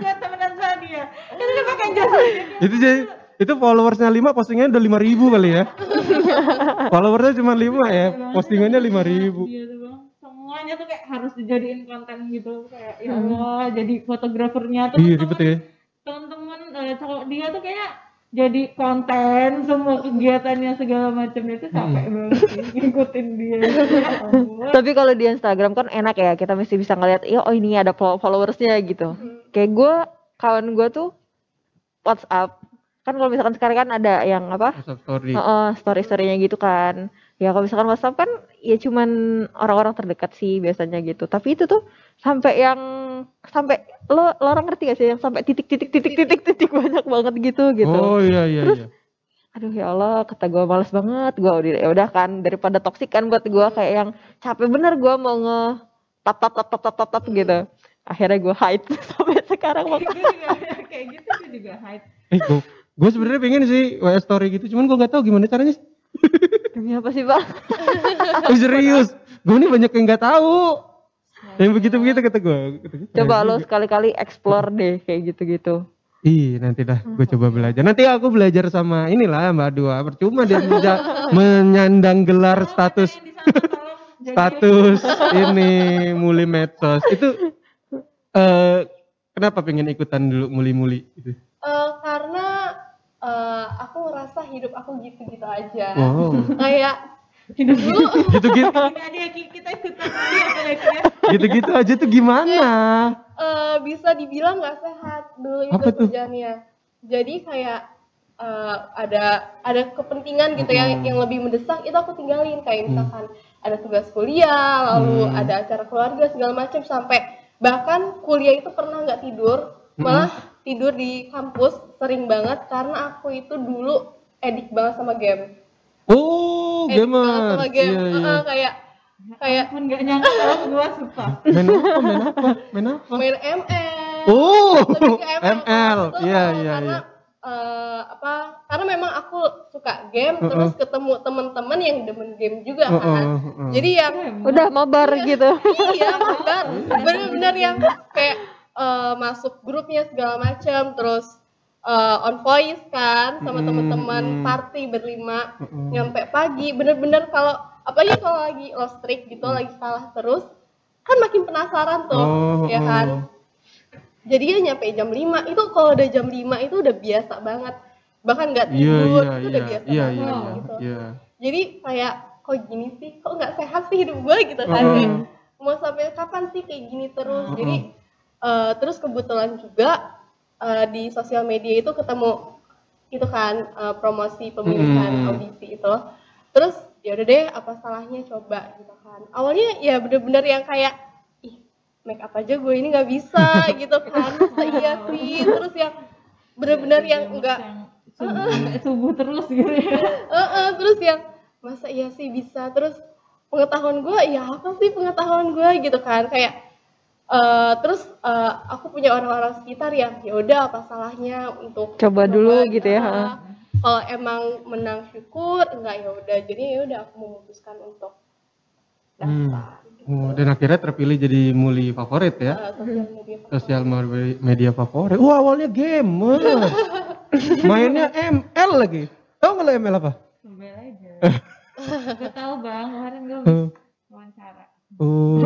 [SPEAKER 3] gak temenan sama dia kan udah pakai jas
[SPEAKER 2] itu jadi itu followersnya 5 postingannya udah 5000 ribu kali ya. Followersnya cuma 5 ya postingannya 5000 ribu.
[SPEAKER 3] Iya tuh bang. Semuanya tuh kayak harus dijadiin konten gitu. Kayak ya Allah jadi fotografernya tuh
[SPEAKER 2] iya ribet ya.
[SPEAKER 3] teman-teman eh, cowok dia tuh kayak jadi konten semua kegiatannya segala macam itu capek banget sih ngikutin dia. Ampun. [LAUGHS]
[SPEAKER 1] Tapi kalau di Instagram kan enak ya, kita mesti bisa ngeliat, ya oh ini ada follow- followersnya gitu. Kayak gue, kawan gue tuh WhatsApp, kan kalau misalkan sekarang kan ada yang apa,
[SPEAKER 2] WhatsApp story
[SPEAKER 1] Heeh, story-storynya gitu kan. Ya kalau misalkan WhatsApp kan ya cuman orang-orang terdekat sih biasanya gitu. Tapi itu tuh sampai yang sampai lo, lo orang ngerti gak sih yang sampai titik-titik titik-titik titik banyak banget gitu gitu.
[SPEAKER 2] oh iya iya iya
[SPEAKER 1] Aduh ya Allah, kata gue males banget. Gue udah ya udah kan daripada toksik kan buat gue kayak yang capek bener gue mau nge tap tap tap tap tap tap, tap gitu. Akhirnya gue hide [LAUGHS] sampai sekarang
[SPEAKER 3] juga kayak gitu gue juga hide.
[SPEAKER 2] eh gue sebenarnya pengen sih WA story gitu cuman gue nggak tahu gimana caranya sih.
[SPEAKER 1] Demi apa sih bang?
[SPEAKER 2] Oh, serius gue nih banyak yang nggak tahu yang begitu begitu kata gue
[SPEAKER 1] Coba lo sekali-kali explore deh kayak gitu-gitu.
[SPEAKER 2] Iya nanti dah gue coba belajar. Nanti aku belajar sama inilah Mbak Dua. Percuma dia bisa menyandang gelar status status ini muli medsos. Itu eh kenapa pengen ikutan dulu muli-muli gitu?
[SPEAKER 4] hidup aku gitu-gitu aja
[SPEAKER 2] Wow.
[SPEAKER 4] kayak
[SPEAKER 3] hidup
[SPEAKER 4] dulu
[SPEAKER 2] Gitu-gitu [LAUGHS]
[SPEAKER 3] ya, Ki. kita apa ya ya
[SPEAKER 2] gitu-gitu aja tuh gimana?
[SPEAKER 4] eh, bisa dibilang nggak sehat dulu itu
[SPEAKER 2] Apa tuh?
[SPEAKER 4] kerjaannya jadi kayak eh, ada ada kepentingan gitu yang yang lebih mendesak itu aku tinggalin kayak misalkan ada tugas kuliah lalu
[SPEAKER 2] Hmm.
[SPEAKER 4] ada acara keluarga segala macam sampai bahkan kuliah itu pernah nggak tidur malah tidur di kampus sering banget karena aku itu dulu edik banget sama game
[SPEAKER 2] Oh,
[SPEAKER 4] edik banget
[SPEAKER 2] gamer.
[SPEAKER 4] sama game
[SPEAKER 2] Iya, iya.
[SPEAKER 4] Heeh, kayak kayak
[SPEAKER 3] pun nggak nyangka kalau gua suka [LAUGHS]
[SPEAKER 2] Main apa? Main apa? Main apa?
[SPEAKER 4] main ML
[SPEAKER 2] Oh,
[SPEAKER 4] lebih ke
[SPEAKER 2] ML.
[SPEAKER 4] Itu,
[SPEAKER 2] Iya, iya,
[SPEAKER 4] karena
[SPEAKER 2] iya.
[SPEAKER 4] eh, apa karena memang aku suka game
[SPEAKER 2] Heeh.
[SPEAKER 4] terus ketemu teman-teman yang demen game juga
[SPEAKER 2] Heeh,
[SPEAKER 4] kan
[SPEAKER 2] heeh.
[SPEAKER 4] jadi yang
[SPEAKER 1] Udah mabar gitu.
[SPEAKER 4] iya benar [LAUGHS] benar-benar yang kayak eh, masuk grupnya segala macam terus eh, on voice kan sama
[SPEAKER 2] Mm,
[SPEAKER 4] teman-teman
[SPEAKER 2] mm.
[SPEAKER 4] party berlima
[SPEAKER 2] Mm-mm.
[SPEAKER 4] nyampe pagi bener-bener kalau apalagi kalau lagi lost streak gitu lagi kalah terus kan makin penasaran tuh
[SPEAKER 2] Oh,
[SPEAKER 4] ya
[SPEAKER 2] oh.
[SPEAKER 4] kan jadi ya nyampe jam 5 itu kalau udah jam 5 itu udah biasa banget bahkan nggak
[SPEAKER 2] Iya,
[SPEAKER 4] tidur
[SPEAKER 2] iya,
[SPEAKER 4] itu
[SPEAKER 2] iya.
[SPEAKER 4] udah biasa
[SPEAKER 2] Iya,
[SPEAKER 4] banget
[SPEAKER 2] iya,
[SPEAKER 4] gitu
[SPEAKER 2] iya.
[SPEAKER 4] jadi kayak kok gini sih kok nggak sehat sih hidup gue gitu kan. Kayak, mau sampai kapan sih kayak gini terus
[SPEAKER 2] Heeh.
[SPEAKER 4] jadi eh, terus kebetulan juga eh, di sosial media itu ketemu itu kan eh, promosi pemilihan
[SPEAKER 2] Mm.
[SPEAKER 4] audisi itu terus ya udah deh apa salahnya coba gitu kan. Awalnya ya bener-bener yang kayak ih make up aja gue ini nggak bisa [LAUGHS] gitu kan. Masa iya sih terus yang bener-bener yang enggak
[SPEAKER 3] yang [LAUGHS] subuh, terus gitu ya.
[SPEAKER 4] Terus yang masa iya sih bisa? Terus pengetahuan gue ya apa sih pengetahuan gue gitu kan kayak eh, terus eh, aku punya orang-orang sekitar yang ya udah apa salahnya untuk
[SPEAKER 1] Coba dulu gitu ya,
[SPEAKER 4] kalau emang menang syukur enggak ya udah jadi ya udah aku memutuskan untuk
[SPEAKER 2] Hmm.
[SPEAKER 4] daftar
[SPEAKER 2] Oh, dan akhirnya terpilih jadi muli favorit ya.
[SPEAKER 4] Eh, sosial media
[SPEAKER 2] Sosial me- media favorit. Wah, awalnya gamer. [LAUGHS] Mainnya ML lagi. Tahu nggak lo ML apa?
[SPEAKER 3] Coba aja [LAUGHS] gak tau bang kemarin gue wawancara
[SPEAKER 2] Oh,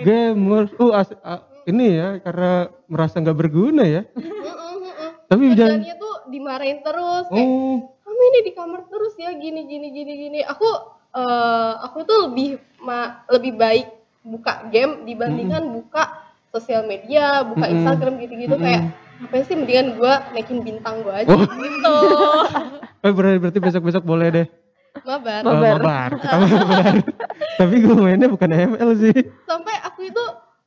[SPEAKER 2] gamer. Uh, as- ah, ini ya karena merasa nggak berguna ya.
[SPEAKER 4] Mm, mm, mm, mm.
[SPEAKER 2] Tapi jangan.
[SPEAKER 4] tuh dimarahin terus kayak
[SPEAKER 2] Oh,
[SPEAKER 4] kamu ini di kamar terus ya gini gini gini gini aku eh, aku tuh lebih ma- lebih baik buka game dibandingkan buka sosial media buka
[SPEAKER 2] Mm-mm.
[SPEAKER 4] Instagram gitu-gitu
[SPEAKER 2] Mm-mm.
[SPEAKER 4] kayak apa sih mendingan gua naikin bintang gua aja
[SPEAKER 2] Oh.
[SPEAKER 4] gitu [LAUGHS]
[SPEAKER 2] eh, berarti, berarti besok-besok boleh deh.
[SPEAKER 4] Mabar
[SPEAKER 2] Oh,
[SPEAKER 1] Mabar.
[SPEAKER 2] Kita mabar. [LAUGHS] Tapi gue mainnya bukan ML sih.
[SPEAKER 4] sampai aku itu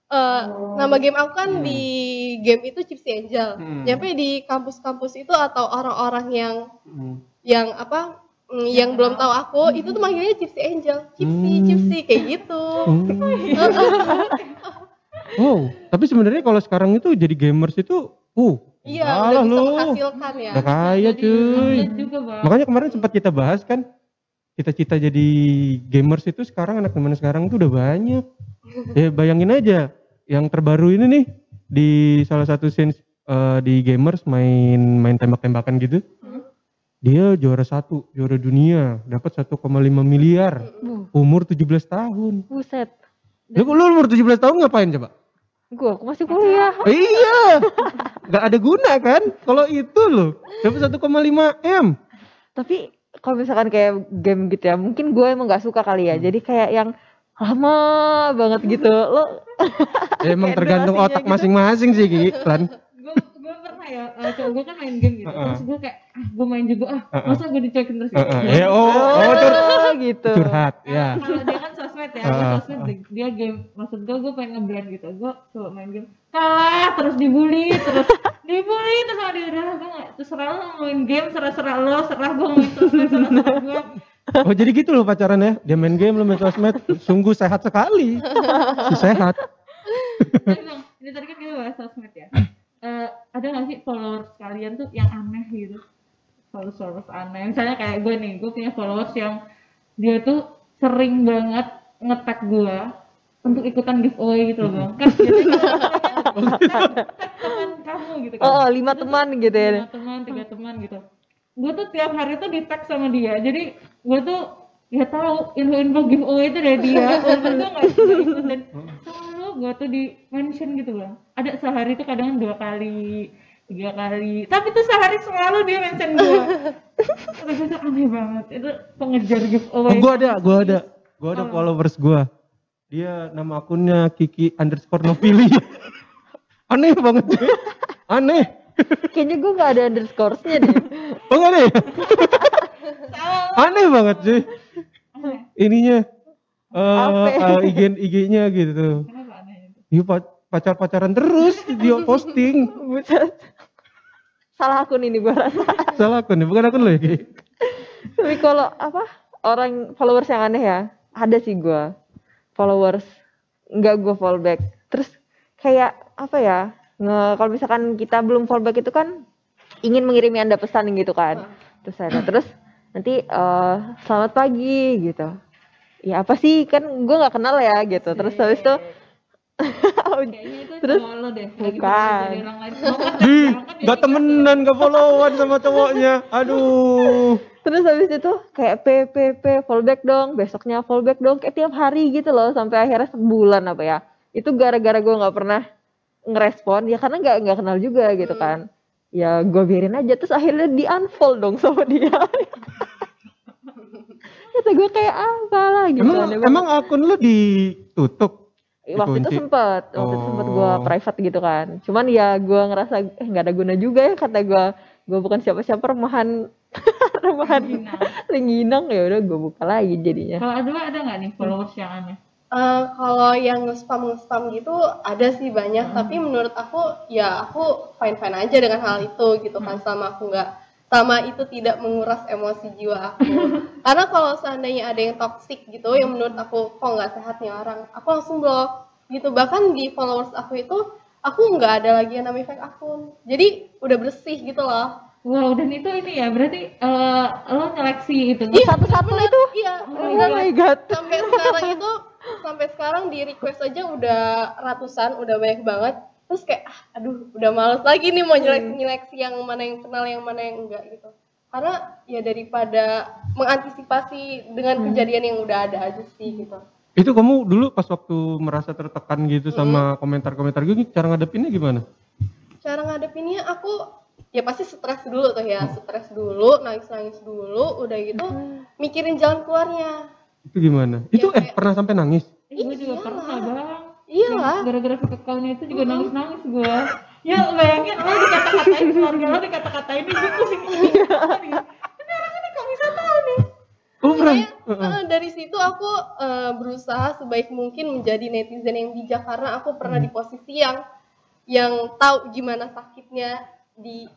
[SPEAKER 4] eh, nama game aku kan di game itu Gypsy Angel
[SPEAKER 2] Hmm.
[SPEAKER 4] nyampe di kampus-kampus itu atau orang-orang yang
[SPEAKER 2] Hmm.
[SPEAKER 4] yang apa mm, yang belum tahu aku itu tuh manggilnya Gypsy Angel Gypsy
[SPEAKER 2] Hmm.
[SPEAKER 4] Gypsy kayak gitu
[SPEAKER 2] Oh, tapi sebenarnya kalau sekarang itu jadi gamers itu, uh,
[SPEAKER 4] Iya, udah bisa
[SPEAKER 2] lu.
[SPEAKER 4] menghasilkan ya.
[SPEAKER 2] Udah kaya
[SPEAKER 3] Jadi
[SPEAKER 2] cuy.
[SPEAKER 3] atlet juga
[SPEAKER 2] Makanya kemarin sempat kita bahas kan, cita-cita jadi gamers itu sekarang anak teman sekarang tuh udah banyak. ya bayangin aja, yang terbaru ini nih di salah satu scene eh, di gamers main main tembak-tembakan gitu. Dia juara satu, juara dunia, dapat 1,5 miliar,
[SPEAKER 1] Uh,
[SPEAKER 2] umur 17 tahun.
[SPEAKER 1] buset.
[SPEAKER 2] Lu, lu umur 17 tahun ngapain coba?
[SPEAKER 1] Gua aku masih kuliah.
[SPEAKER 2] iya, nggak ada guna kan? Kalau itu loh, dapat 1,5 m.
[SPEAKER 1] Tapi kalau misalkan kayak game gitu ya, mungkin gue emang nggak suka kali ya. Jadi kayak yang lama banget gitu. Lo [LAUGHS]
[SPEAKER 2] Ya, emang tergantung otak
[SPEAKER 1] gitu.
[SPEAKER 2] masing-masing sih, Ki. Lan.
[SPEAKER 3] gue gue pernah ya uh, cowok gue kan main game gitu
[SPEAKER 2] Heeh.
[SPEAKER 3] terus gue kayak ah gue main juga ah
[SPEAKER 2] Heeh.
[SPEAKER 3] masa gue dicuekin terus
[SPEAKER 2] Heeh,
[SPEAKER 3] gitu.
[SPEAKER 2] ya, oh, oh, cur-
[SPEAKER 1] Oh, gitu.
[SPEAKER 2] curhat, ya.
[SPEAKER 3] kalau dia kan sosmed ya gue
[SPEAKER 2] Heeh,
[SPEAKER 3] sosmed dia game maksud gue gue pengen ngeblend gitu gue coba main game kalah terus dibully terus [LAUGHS] dibully terus dia udah gue nggak terserah lo main game serah serah lo serah gue main sosmed serah serah gue [LAUGHS]
[SPEAKER 2] Oh, jadi gitu loh pacaran ya? Dia main game, lu main sosmed. Sungguh sehat sekali. Si sehat.
[SPEAKER 3] tapi bang ini tadi kan kita bahas sosmed ya Eh, ada nggak sih followers kalian tuh yang aneh gitu followers followers aneh misalnya kayak gue nih gue punya followers yang dia tuh sering banget ngetag gue untuk ikutan giveaway gitu loh bang. Kan tag [LAUGHS] teman kamu gitu kan.
[SPEAKER 1] Oh, oh, lima teman gitu ya.
[SPEAKER 3] Lima teman tiga teman gitu. Gue tuh tiap hari tuh di tag sama dia. Jadi gue tuh ya tahu info-info giveaway itu dari dia. [LAUGHS] Walaupun gue nggak ikut dan selalu gue tuh di mention gitu bang. Ada sehari tuh kadang dua kali tiga kali. Tapi tuh sehari selalu dia mention gue [LAUGHS] tuh aneh banget. Itu pengejar
[SPEAKER 2] Oh,
[SPEAKER 3] giveaway
[SPEAKER 2] gue ada, gue ada, gue ada
[SPEAKER 3] Oh.
[SPEAKER 2] followers gue. Dia nama akunnya Kiki underscore Novili. [LAUGHS] Aneh banget cuy. Aneh.
[SPEAKER 1] Kayaknya gue gak ada underscore-nya deh.
[SPEAKER 2] Oh nggak ada ya? Aneh banget.
[SPEAKER 3] Aneh.
[SPEAKER 2] Ininya eh eh, IG IG-nya gitu.
[SPEAKER 3] kenapa aneh itu
[SPEAKER 2] Iya pa- pacar-pacaran terus dia posting.
[SPEAKER 1] Buset. Salah akun ini gue rasa.
[SPEAKER 2] Salah akun nih, bukan akun lo ya.
[SPEAKER 1] Tapi kalau apa orang followers yang aneh ya, ada sih gue followers nggak gue follow back. Terus kayak apa ya? Nge, kalau misalkan kita belum follow back itu kan ingin mengirimi anda pesan gitu kan. Terus ada terus nanti eh, selamat pagi gitu. Ya apa sih kan gue nggak kenal ya gitu. Terus habis itu [LAUGHS]
[SPEAKER 3] kayaknya itu
[SPEAKER 1] Terus?
[SPEAKER 3] cowok lo deh lagi
[SPEAKER 1] Bukan.
[SPEAKER 3] belajar dari orang lain Mau kan kan
[SPEAKER 2] gak temenan, gak followan sama cowoknya. Aduh.
[SPEAKER 1] Terus habis itu kayak PPP fallback dong, besoknya fallback dong, kayak tiap hari gitu loh sampai akhirnya sebulan apa ya. Itu gara-gara gue nggak pernah ngerespon ya karena nggak nggak kenal juga gitu kan. Ya gue biarin aja terus akhirnya di unfollow dong sama dia. [LAUGHS] Kata gue kayak apa lah gitu.
[SPEAKER 2] Emang
[SPEAKER 1] banget.
[SPEAKER 2] emang akun lu ditutup?
[SPEAKER 1] waktu itu sempet, waktu itu sempet gue
[SPEAKER 2] Oh.
[SPEAKER 1] private gitu kan. Cuman ya gue ngerasa eh nggak ada guna juga ya kata gue. Gue bukan siapa-siapa remahan [LAUGHS] remahan
[SPEAKER 3] Gina.
[SPEAKER 1] Rengginang ya udah gue buka lagi jadinya.
[SPEAKER 3] kalau Adwa ada nggak nih followers yang aneh?
[SPEAKER 4] Eh, kalau yang nge-spam nge-spam gitu ada sih banyak. Tapi menurut aku ya aku fine fine aja dengan hal itu gitu kan sama aku nggak sama itu tidak menguras emosi jiwa aku. [LAUGHS] Karena kalau seandainya ada yang toxic gitu yang menurut aku kok nggak sehat nih orang? Aku langsung blok gitu. Bahkan di followers aku itu aku nggak ada lagi yang namanya fake akun. Jadi udah bersih gitu loh
[SPEAKER 3] wow dan itu ini ya berarti eh, lo nyeleksi itu
[SPEAKER 1] Satu-satu itu.
[SPEAKER 4] Iya.
[SPEAKER 1] Oh my god.
[SPEAKER 4] sampai sekarang itu sampai sekarang di request aja udah ratusan udah banyak banget. Terus kayak ah, aduh udah males lagi nih mau nyeleksi nyeleksi yang mana yang kenal yang mana yang enggak gitu. Karena ya daripada mengantisipasi dengan kejadian yang udah ada aja sih gitu.
[SPEAKER 2] Itu kamu dulu pas waktu merasa tertekan gitu sama komentar-komentar gitu, cara ngadepinnya gimana?
[SPEAKER 4] cara ngadepinnya aku ya pasti stres dulu tuh ya stres dulu nangis nangis dulu udah gitu mikirin jalan keluarnya.
[SPEAKER 2] Itu gimana? Itu eh
[SPEAKER 4] kayak-
[SPEAKER 2] pernah sampai nangis?
[SPEAKER 3] Eh, gue juga
[SPEAKER 4] Iyalah.
[SPEAKER 3] pernah bang.
[SPEAKER 4] Iya lah
[SPEAKER 3] gara-gara accountnya itu juga nangis-nangis gue ya bayangin lo dikata-katain keluarga lo dikata-katain [LAUGHS] ini gue pusing. Ini orang ini kok bisa tahu nih?
[SPEAKER 2] Oh?
[SPEAKER 4] Makanya, eh, dari situ aku eh, berusaha sebaik mungkin menjadi netizen yang bijak karena aku pernah di posisi yang yang tahu gimana sakitnya di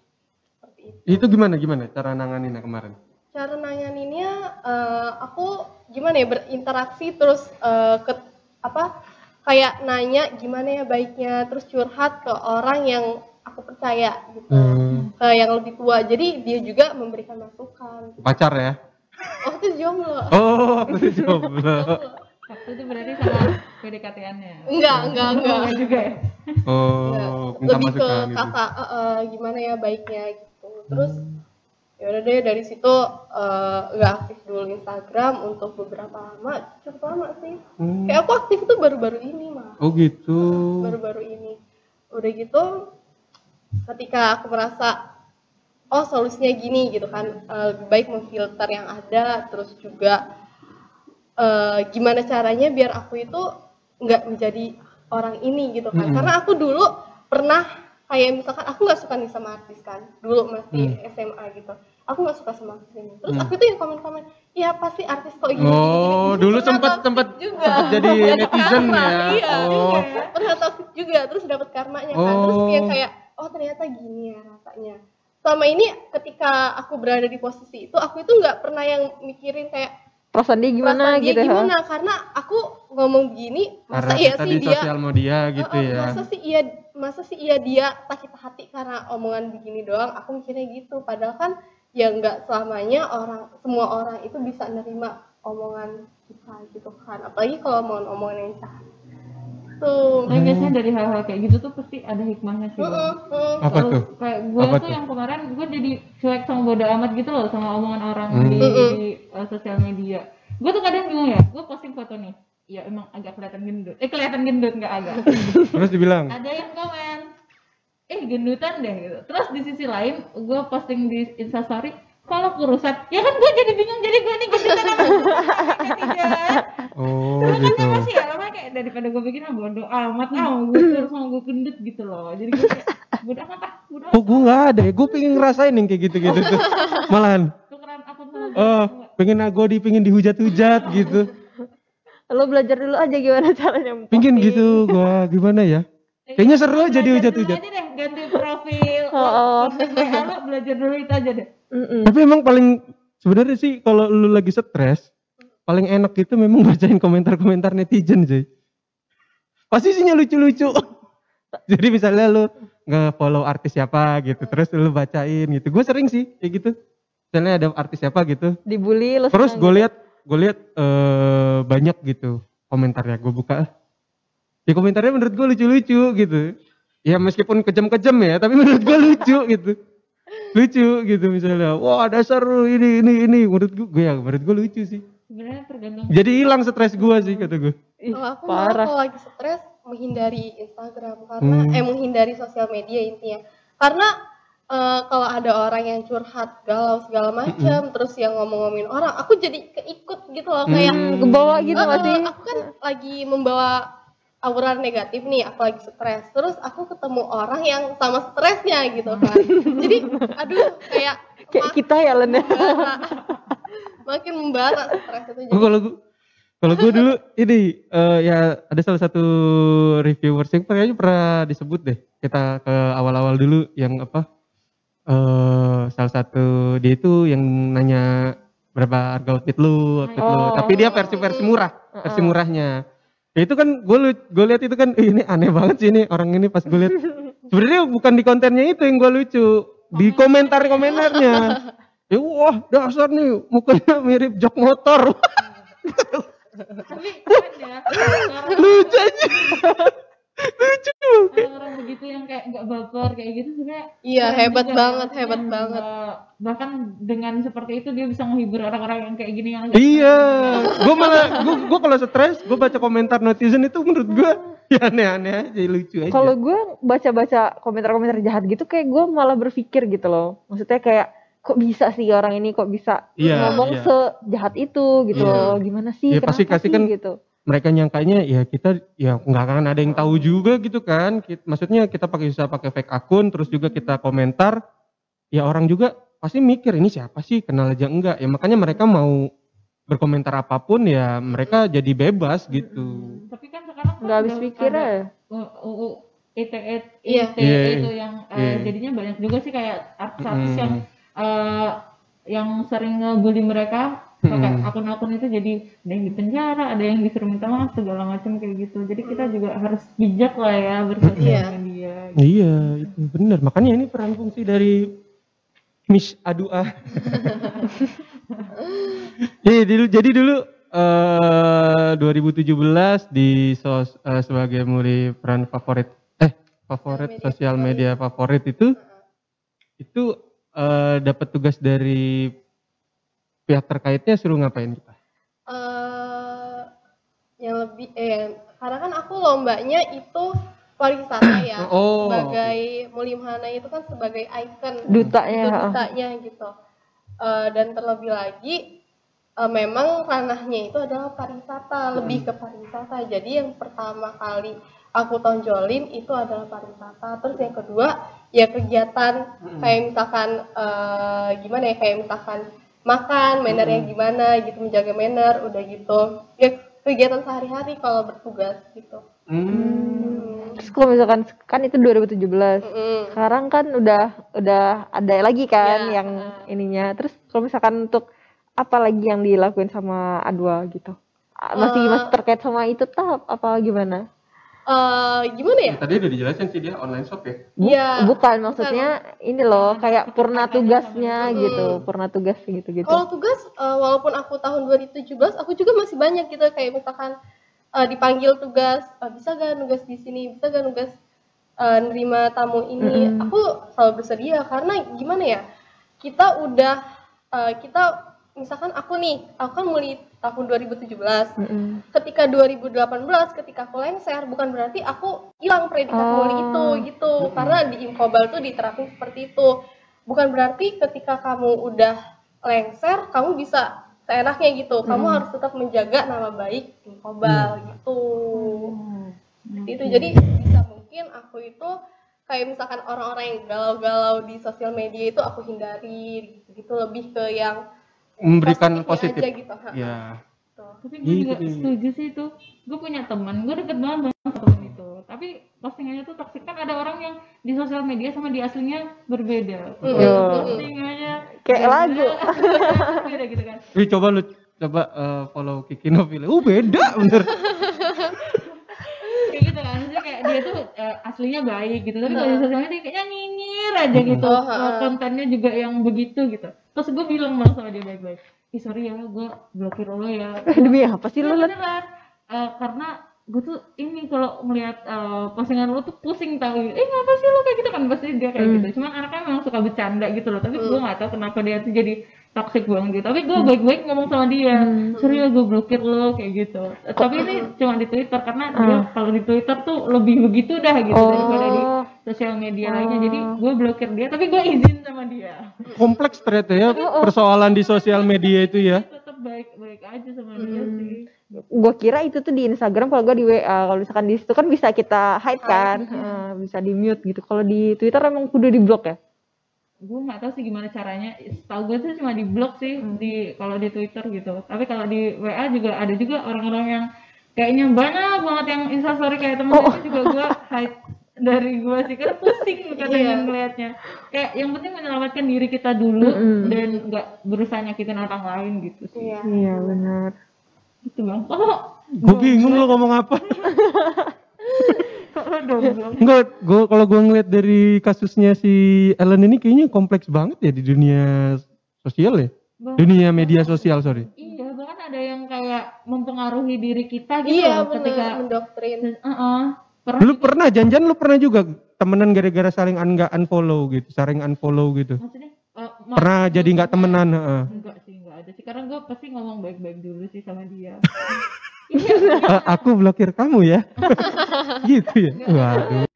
[SPEAKER 4] seperti itu.
[SPEAKER 2] Itu gimana gimana cara nanganinnya kemarin?
[SPEAKER 4] Cara nanganinnya eh, aku gimana ya berinteraksi terus eh, ke apa kayak nanya gimana ya baiknya terus curhat ke orang yang aku percaya gitu.
[SPEAKER 2] Hmm,
[SPEAKER 4] Ke yang lebih tua. Jadi dia juga memberikan masukan.
[SPEAKER 2] pacar ya? [LAUGHS]
[SPEAKER 4] Oh, itu jomblo.
[SPEAKER 2] Oh, sih jomblo. [LAUGHS]
[SPEAKER 3] Waktu itu berarti sama PDKT-annya
[SPEAKER 4] Enggak, enggak, enggak.
[SPEAKER 3] enggak juga ya
[SPEAKER 2] Oh, minta
[SPEAKER 4] lebih ke
[SPEAKER 2] gitu.
[SPEAKER 4] kakak eh, eh, gimana ya baiknya gitu terus ya udah deh dari situ eh, nggak aktif dulu Instagram untuk beberapa lama cukup lama sih
[SPEAKER 2] Hmm.
[SPEAKER 4] kayak aku aktif itu baru-baru ini mah
[SPEAKER 2] Oh gitu.
[SPEAKER 4] baru-baru ini udah gitu ketika aku merasa oh solusinya gini gitu kan eh, lebih baik memfilter yang ada terus juga eh, gimana caranya biar aku itu nggak menjadi orang ini gitu kan
[SPEAKER 2] Mm-mm.
[SPEAKER 4] karena aku dulu pernah kayak misalkan aku nggak suka nih sama artis kan dulu masih SMA gitu aku nggak suka sama artis ini terus
[SPEAKER 2] Mm.
[SPEAKER 4] aku tuh yang komen-komen ya pasti artis kok gini
[SPEAKER 2] Oh,
[SPEAKER 4] gini, gini."
[SPEAKER 2] dulu sempat sempat
[SPEAKER 4] juga
[SPEAKER 2] sempat jadi [LAUGHS] netizen
[SPEAKER 4] karma,
[SPEAKER 2] ya.
[SPEAKER 4] iya,
[SPEAKER 2] Oh.
[SPEAKER 4] pernah toxic juga terus dapat karmanya kan terus
[SPEAKER 2] Oh.
[SPEAKER 4] yang kayak oh ternyata gini ya rasanya selama ini ketika aku berada di posisi itu aku itu nggak pernah yang mikirin kayak
[SPEAKER 1] Perasaan dia gimana
[SPEAKER 4] perasaan dia
[SPEAKER 1] gitu ya.
[SPEAKER 4] gimana karena aku ngomong gini
[SPEAKER 2] Karena
[SPEAKER 4] masa iya sih
[SPEAKER 2] di
[SPEAKER 4] dia
[SPEAKER 2] sosial media gitu
[SPEAKER 4] Oh, oh,
[SPEAKER 2] ya.
[SPEAKER 4] masa sih iya masa sih iya dia sakit hati karena omongan begini doang aku mikirnya gitu padahal kan ya nggak selamanya orang semua orang itu bisa nerima omongan kita gitu kan apalagi kalau omongan-omongan yang jahat tuh
[SPEAKER 3] tapi biasanya dari hal-hal kayak gitu tuh pasti ada hikmahnya sih.
[SPEAKER 4] Mm-mm, mm.
[SPEAKER 2] Apa
[SPEAKER 3] Kalau
[SPEAKER 2] tuh?
[SPEAKER 3] kayak gue
[SPEAKER 2] Apa
[SPEAKER 3] tuh
[SPEAKER 2] tuh?
[SPEAKER 3] yang kemarin gue jadi cuek sama bodo amat gitu loh sama omongan orang
[SPEAKER 2] Hmm.
[SPEAKER 3] di, di, uh, sosial media gue tuh kadang bingung ya gue posting foto nih ya emang agak kelihatan gendut eh kelihatan gendut nggak agak
[SPEAKER 2] Terus dibilang,
[SPEAKER 3] ada yang komen eh gendutan deh gitu terus di sisi lain gue posting di instastory kalau kurusan ya kan gue jadi bingung jadi gue nih gendutan apa
[SPEAKER 2] Oh
[SPEAKER 3] Cuma kan
[SPEAKER 2] gitu.
[SPEAKER 3] masih ya lama kayak daripada gue bikin ah bodo amat ah gue [LAUGHS] terus mau gue gendut gitu loh jadi gue kayak bodo amat ah bodo
[SPEAKER 2] Kok
[SPEAKER 3] amat
[SPEAKER 2] gue nggak ada ya? Gue pengen ngerasain yang kayak gitu-gitu tuh. [LAUGHS] Malahan.
[SPEAKER 3] tukeran sama gue.
[SPEAKER 2] Oh, pengen gue di pengen dihujat-hujat gitu.
[SPEAKER 1] Lo belajar dulu aja gimana [LAUGHS] caranya
[SPEAKER 2] Pengen
[SPEAKER 1] posting.
[SPEAKER 2] gitu gua gimana ya?
[SPEAKER 3] Eh,
[SPEAKER 2] Kayaknya seru aja dihujat-hujat.
[SPEAKER 3] dulu aja deh ganti profil
[SPEAKER 1] Oh, oh.
[SPEAKER 3] lo belajar dulu itu aja deh
[SPEAKER 1] Mm-mm.
[SPEAKER 2] Tapi emang paling sebenarnya sih kalau lu lagi stres, paling enak itu memang [LAUGHS] bacain komentar-komentar netizen sih. Pasti isinya lucu-lucu. [LAUGHS] Jadi misalnya lu nge-follow artis siapa gitu, terus lu bacain gitu. Gue sering sih kayak gitu. Misalnya ada artis siapa gitu,
[SPEAKER 1] Dibully lo
[SPEAKER 2] terus gue
[SPEAKER 1] gitu.
[SPEAKER 2] lihat gue lihat eh, banyak gitu komentarnya. Gue buka. Ya komentarnya menurut gue lucu-lucu gitu. Ya meskipun kejam-kejam ya tapi [LAUGHS] menurut gue lucu gitu. Lucu gitu misalnya. Wah dasar lu ini ini ini. Menurut gue gue ya menurut gue lucu sih.
[SPEAKER 3] Sebenarnya tergantung.
[SPEAKER 2] Jadi hilang stres gue sih kata gue
[SPEAKER 4] Kalau aku
[SPEAKER 1] parah.
[SPEAKER 4] kalau lagi stres menghindari Instagram. Karena
[SPEAKER 2] Hmm.
[SPEAKER 4] eh menghindari sosial media intinya. Karena eh, kalau ada orang yang curhat galau segala macam terus yang ngomong-ngomongin orang, aku jadi keikut gitu loh kayak
[SPEAKER 1] Hmm, kebawa gitu
[SPEAKER 4] "Eh,
[SPEAKER 1] gak
[SPEAKER 4] eh,
[SPEAKER 1] sih?
[SPEAKER 4] aku kan lagi membawa aura negatif nih, aku lagi stres. Terus aku ketemu orang yang sama stresnya gitu kan. jadi aduh kayak
[SPEAKER 1] Kayak kita ya Len ya. [LAUGHS]
[SPEAKER 4] makin membara stres itu jadi.
[SPEAKER 2] kalau gue kalau gue dulu ini eh, ya ada salah satu reviewers yang kayaknya pernah disebut deh kita ke awal-awal dulu yang apa eh salah satu dia itu yang nanya berapa harga outfit lu outfit lu.
[SPEAKER 1] Oh.
[SPEAKER 2] tapi dia versi versi murah versi murahnya. Ya itu kan gue gue lihat itu kan "Ih, ini aneh banget sih ini orang ini pas gue lihat. [LAUGHS] Sebenarnya bukan di kontennya itu yang gue lucu di komentar komentarnya ya wah dasar nih mukanya mirip jok motor. [LAUGHS]
[SPEAKER 3] Ya orang, [LAUGHS]
[SPEAKER 2] lucu aja lucu
[SPEAKER 3] orang begitu yang kayak nggak baper kayak gitu sebenarnya
[SPEAKER 4] Iya, hebat
[SPEAKER 3] juga
[SPEAKER 4] banget,
[SPEAKER 3] ya.
[SPEAKER 4] hebat banget.
[SPEAKER 3] bahkan dengan seperti itu dia bisa menghibur orang-orang yang kayak gini yang
[SPEAKER 2] iya gue malah gue gue kalau stres gue baca komentar netizen itu menurut gue ya aneh-aneh aja lucu aja
[SPEAKER 1] Kalau gue baca-baca komentar-komentar jahat gitu kayak gue malah berpikir gitu loh. Maksudnya kayak kok bisa sih orang ini kok bisa
[SPEAKER 2] Iya,
[SPEAKER 1] ngomong
[SPEAKER 2] iya.
[SPEAKER 1] sejahat itu gitu
[SPEAKER 2] Iya.
[SPEAKER 1] loh. Gimana sih?
[SPEAKER 2] Ya, pasti
[SPEAKER 1] Kenapa
[SPEAKER 2] kasih
[SPEAKER 1] sih
[SPEAKER 2] kan
[SPEAKER 1] gitu.
[SPEAKER 2] mereka nyangkanya ya kita ya nggak akan ada yang tahu juga gitu kan maksudnya kita pakai bisa pakai fake akun terus juga kita komentar ya orang juga pasti mikir ini siapa sih kenal aja enggak ya makanya mereka mau berkomentar apa pun ya mereka jadi bebas gitu
[SPEAKER 3] tapi kan sekarang kan
[SPEAKER 1] Nggak habis pikir ya.
[SPEAKER 3] UU ITE
[SPEAKER 4] Iya.
[SPEAKER 3] ITE
[SPEAKER 2] Iya,
[SPEAKER 3] itu yang eh,
[SPEAKER 2] iya.
[SPEAKER 3] jadinya banyak juga sih kayak artis-artis yang eh, yang sering ngebully mereka pakai
[SPEAKER 2] Mm.
[SPEAKER 3] akun-akun itu jadi ada yang di penjara, ada yang disuruh minta maaf segala macam kayak gitu. Jadi kita juga harus bijak lah ya bersosial
[SPEAKER 4] Iya.
[SPEAKER 3] media.
[SPEAKER 2] iya itu benar makanya ini peran fungsi dari Miss Adua [LAUGHS] jadi dulu jadi dulu eh 2017 di sos eh, sebagai muri peran favorit eh favorit
[SPEAKER 4] media
[SPEAKER 2] sosial media favorit itu itu eh, dapat tugas dari pihak terkaitnya suruh ngapain kita
[SPEAKER 4] eh yang lebih eh karena kan aku lombanya itu pariwisata ya [CLEARS THROAT]
[SPEAKER 2] Oh,
[SPEAKER 4] sebagai Mulimhana itu kan sebagai ikon.
[SPEAKER 1] Dutanya,
[SPEAKER 4] itu dutanya gitu. Eh, dan terlebih lagi eh, memang ranahnya itu adalah pariwisata lebih ke pariwisata. Jadi yang pertama kali aku tonjolin itu adalah pariwisata terus yang kedua ya kegiatan kayak misalkan eh, gimana ya kayak misalkan makan mannernya gimana gitu menjaga manner udah gitu ya kegiatan sehari-hari kalau bertugas gitu
[SPEAKER 2] Hmm.
[SPEAKER 1] Terus kalau misalkan kan itu 2017.
[SPEAKER 4] Mm-mm.
[SPEAKER 1] Sekarang kan udah udah ada lagi kan
[SPEAKER 4] Iya,
[SPEAKER 1] yang
[SPEAKER 4] heeh.
[SPEAKER 1] ininya. Terus kalau misalkan untuk apa lagi yang dilakuin sama Adwa gitu? Ah, Masih
[SPEAKER 4] Eh.
[SPEAKER 1] masih terkait sama itu tahap apa gimana?
[SPEAKER 4] Eh, gimana ya
[SPEAKER 2] tadi udah dijelasin sih dia online shop ya
[SPEAKER 1] Bu-
[SPEAKER 4] Iya.
[SPEAKER 1] bukan maksudnya ini loh kayak purna tugasnya
[SPEAKER 4] Hmm.
[SPEAKER 1] gitu, purna tugas gitu-gitu.
[SPEAKER 4] Kalau tugas, eh, walaupun aku tahun 2017, aku juga masih banyak gitu kayak misalkan eh, dipanggil tugas, eh, bisa gak nugas di sini, bisa gak nugas eh, nerima tamu ini.
[SPEAKER 1] Mm-mm.
[SPEAKER 4] Aku selalu bersedia karena gimana ya, kita udah eh, kita misalkan aku nih aku kan mulai tahun 2017
[SPEAKER 1] Mm-mm.
[SPEAKER 4] ketika 2018 ketika aku lengser bukan berarti aku hilang predikat
[SPEAKER 1] Oh.
[SPEAKER 4] muli itu gitu. Karena di Inkobal tuh diterapin seperti itu. Bukan berarti ketika kamu udah lengser kamu bisa seenaknya gitu. Kamu harus tetap menjaga nama baik Inkobal gitu. Seperti itu jadi bisa mungkin aku itu kayak misalkan orang-orang yang galau-galau di sosial media itu aku hindari gitu, gitu. Lebih ke yang
[SPEAKER 2] Memberikan positif.
[SPEAKER 4] aja gitu.
[SPEAKER 2] Ya.
[SPEAKER 3] tapi gue juga
[SPEAKER 2] Gitu.
[SPEAKER 3] setuju sih itu gue punya teman gue deket banget sama teman itu tapi postingannya tuh toxic kan ada orang yang di sosial media sama di aslinya berbeda
[SPEAKER 1] Yo.
[SPEAKER 3] postingannya
[SPEAKER 1] Kayak
[SPEAKER 3] beda,
[SPEAKER 1] lagu. [LAUGHS]
[SPEAKER 3] beda gitu kan
[SPEAKER 2] Wih coba lu coba eh, follow Kiki Novile. Uh beda bener. [LAUGHS]
[SPEAKER 3] dia tuh eh, aslinya baik gitu. Tapi kalau di sosial media kayaknya nyinyir aja gitu.
[SPEAKER 4] Oh,
[SPEAKER 3] Eh, kontennya juga yang begitu gitu. Terus gue bilang malah sama dia baik-baik. Ih sorry ya gue blokir lo ya. [LAUGHS]
[SPEAKER 1] Demi apa sih lu?
[SPEAKER 3] Iya beneran. Eh, karena gue tuh ini kalau ngelihat eh, postingan lo tuh pusing tau. Eh ngapa sih lo kayak gitu? Kan pasti dia kayak gitu. Cuman anaknya memang suka bercanda gitu loh. Tapi gue nggak tahu kenapa dia tuh jadi toxic banget gitu. Tapi gue baik-baik ngomong sama dia. Sorry ya gue blokir lo kayak gitu. Eh, tapi ini [LAUGHS] cuma di twitter karena dia kalau di twitter tuh lebih begitu dah gitu daripada di
[SPEAKER 1] Oh.
[SPEAKER 3] sosial media lainnya. Jadi gue blokir dia tapi gue izin sama dia.
[SPEAKER 2] Kompleks ternyata ya persoalan di sosial media itu ya.
[SPEAKER 3] tetap baik-baik aja sama dia sih.
[SPEAKER 1] Gua kira itu tuh di Instagram kalau gua di WA. Kalau misalkan di situ kan bisa kita hide kan, Eh, bisa di mute gitu. Kalau di Twitter emang kudu di blok ya?
[SPEAKER 3] Gue nggak tahu sih gimana caranya. Tahu gue tuh cuma di blog sih di kalau di twitter gitu. Tapi kalau di wa juga ada juga orang-orang yang kayaknya banyak banget yang instastory kayak temen itu juga gue hide dari gue sih. Karena pusing [LAUGHS] kadang yang ngeliatnya. Kayak yang penting menyelamatkan diri kita dulu dan nggak berusaha nyakitin orang lain gitu sih.
[SPEAKER 4] Iya.
[SPEAKER 1] Iya benar.
[SPEAKER 3] gitu bang oh.
[SPEAKER 2] Gue bingung lo ngomong apa. [LAUGHS] Enggak, gua kalau gua ngeliat dari kasusnya si Ellen ini kayaknya kompleks banget ya di dunia sosial ya. Dunia media sosial, sorry.
[SPEAKER 3] iya bahkan ada yang kayak mempengaruhi diri kita gitu
[SPEAKER 4] iya
[SPEAKER 3] loh ketika
[SPEAKER 4] mendoktrin
[SPEAKER 3] Heeh. pernah
[SPEAKER 2] Lu pernah janjian lu pernah juga temenan gara-gara saling un- nggak unfollow gitu, saling unfollow gitu.
[SPEAKER 3] maksudnya eh, ma-
[SPEAKER 2] Pernah jadi nggak temenan, heeh.
[SPEAKER 3] enggak sih enggak ada sih karena gue pasti ngomong baik-baik dulu sih sama dia [LAUGHS]
[SPEAKER 2] Eh, aku blokir kamu ya. [LAUGHS] gitu ya. Waduh.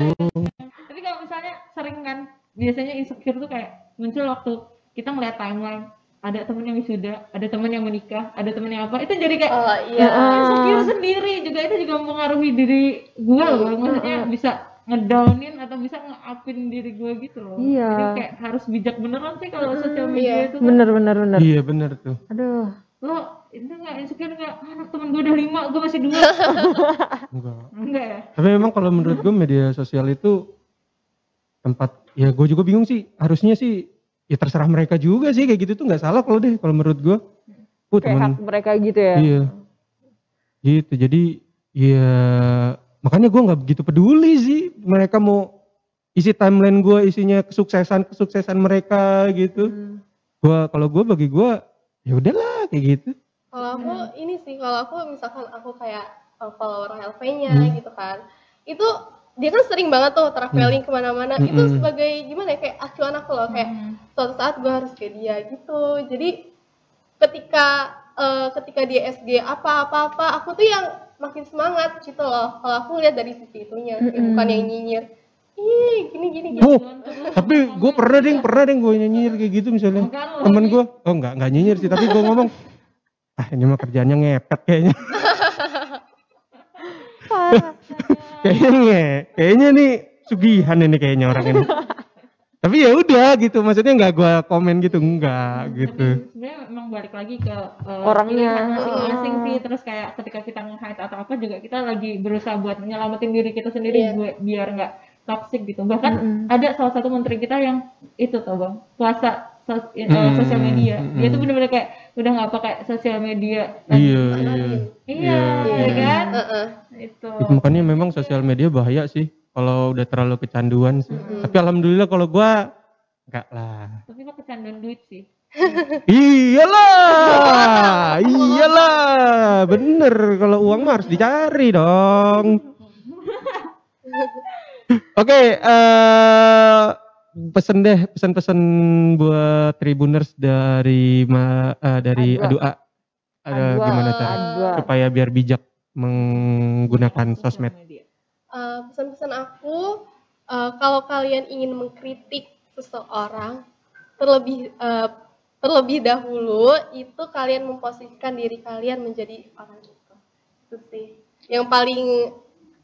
[SPEAKER 3] tapi kalau misalnya sering kan biasanya insecure tuh kayak muncul waktu kita ngeliat timeline ada temen yang wisuda, ada temen yang menikah, ada temen yang apa, itu jadi kayak
[SPEAKER 4] oh iya
[SPEAKER 3] insecure sendiri juga itu juga mempengaruhi diri gue loh, maksudnya bisa ngedownin atau bisa nge-upin diri gue gitu loh.
[SPEAKER 1] Iya.
[SPEAKER 3] Jadi kayak harus bijak beneran sih kalau sosial media
[SPEAKER 4] iya.
[SPEAKER 3] itu kan.
[SPEAKER 1] Bener bener bener.
[SPEAKER 2] Iya bener tuh.
[SPEAKER 1] Aduh.
[SPEAKER 3] Lo itu nggak insecure nggak? Anak temen gue udah lima, gue masih dua. [LAUGHS]
[SPEAKER 2] Enggak.
[SPEAKER 3] Enggak ya?
[SPEAKER 2] Tapi memang kalau menurut gue media sosial itu tempat ya gue juga bingung sih harusnya sih ya terserah mereka juga sih kayak gitu tuh nggak salah kalau deh kalau menurut gue. Oh,
[SPEAKER 1] Kayak hak mereka gitu ya.
[SPEAKER 2] iya. Gitu jadi ya makanya gue nggak begitu peduli sih mereka mau isi timeline gue isinya kesuksesan kesuksesan mereka gitu.
[SPEAKER 1] Hmm.
[SPEAKER 2] Gua kalau gue bagi gue ya udahlah kayak gitu.
[SPEAKER 4] kalau aku ini sih kalau aku misalkan aku kayak uh, follower LV-nya
[SPEAKER 2] Hmm.
[SPEAKER 4] gitu kan itu dia kan sering banget tuh traveling ke mana-mana. Itu
[SPEAKER 2] Mm-mm.
[SPEAKER 4] sebagai gimana ya kayak acuan aku loh kayak suatu saat gue harus kayak dia gitu. Jadi ketika eh, ketika dia SG apa apa apa aku tuh yang makin semangat gitu loh. Kalau aku lihat dari sisi itunya sih, bukan yang nyinyir ih gini gini gini
[SPEAKER 2] Oh, tapi gue pernah deh, pernah deh gue nyinyir kayak gitu misalnya.
[SPEAKER 3] Bukan
[SPEAKER 2] Temen gue, oh enggak, enggak nyinyir sih, tapi gue ngomong, ah ini mah kerjaannya ngepet kayaknya. kayaknya nge, kayaknya nih sugihan ini kayaknya orang ini. tapi ya udah gitu, maksudnya enggak gue komen gitu, enggak gitu.
[SPEAKER 3] sebenarnya memang balik lagi ke uh,
[SPEAKER 1] Orangnya.
[SPEAKER 3] masing-masing sih terus kayak ketika kita nge-hide atau apa juga kita lagi berusaha buat menyelamatin diri kita sendiri gue- biar nggak toxic gitu bahkan ada salah satu menteri kita yang itu tau bang puasa sos- eh,
[SPEAKER 2] Mm,
[SPEAKER 3] sosial media
[SPEAKER 2] mm,
[SPEAKER 3] dia tuh
[SPEAKER 2] mm.
[SPEAKER 3] bener-bener kayak udah nggak pakai sosial media dan-
[SPEAKER 2] Iya, iya.
[SPEAKER 3] iya ya kan
[SPEAKER 4] Heeh.
[SPEAKER 3] itu
[SPEAKER 2] Itu makanya memang sosial media bahaya sih, kalau udah terlalu kecanduan sih. Tapi alhamdulillah kalau gue, enggak lah.
[SPEAKER 3] tapi kok kecanduan duit sih
[SPEAKER 2] Iyalah, [LAUGHS] iyalah, bener. Kalau uang mah harus dicari dong. [LAUGHS] Oke, eh pesen deh pesan-pesan buat Tribuners dari ma, eh, dari
[SPEAKER 1] A2.
[SPEAKER 2] A2A. Ada
[SPEAKER 1] A2.
[SPEAKER 2] gimana cara
[SPEAKER 1] A2.
[SPEAKER 2] supaya biar bijak menggunakan sosmed.
[SPEAKER 4] Eh, pesan-pesan aku eh, kalau kalian ingin mengkritik seseorang terlebih eh, terlebih dahulu itu kalian memposisikan diri kalian menjadi orang itu itu sih yang paling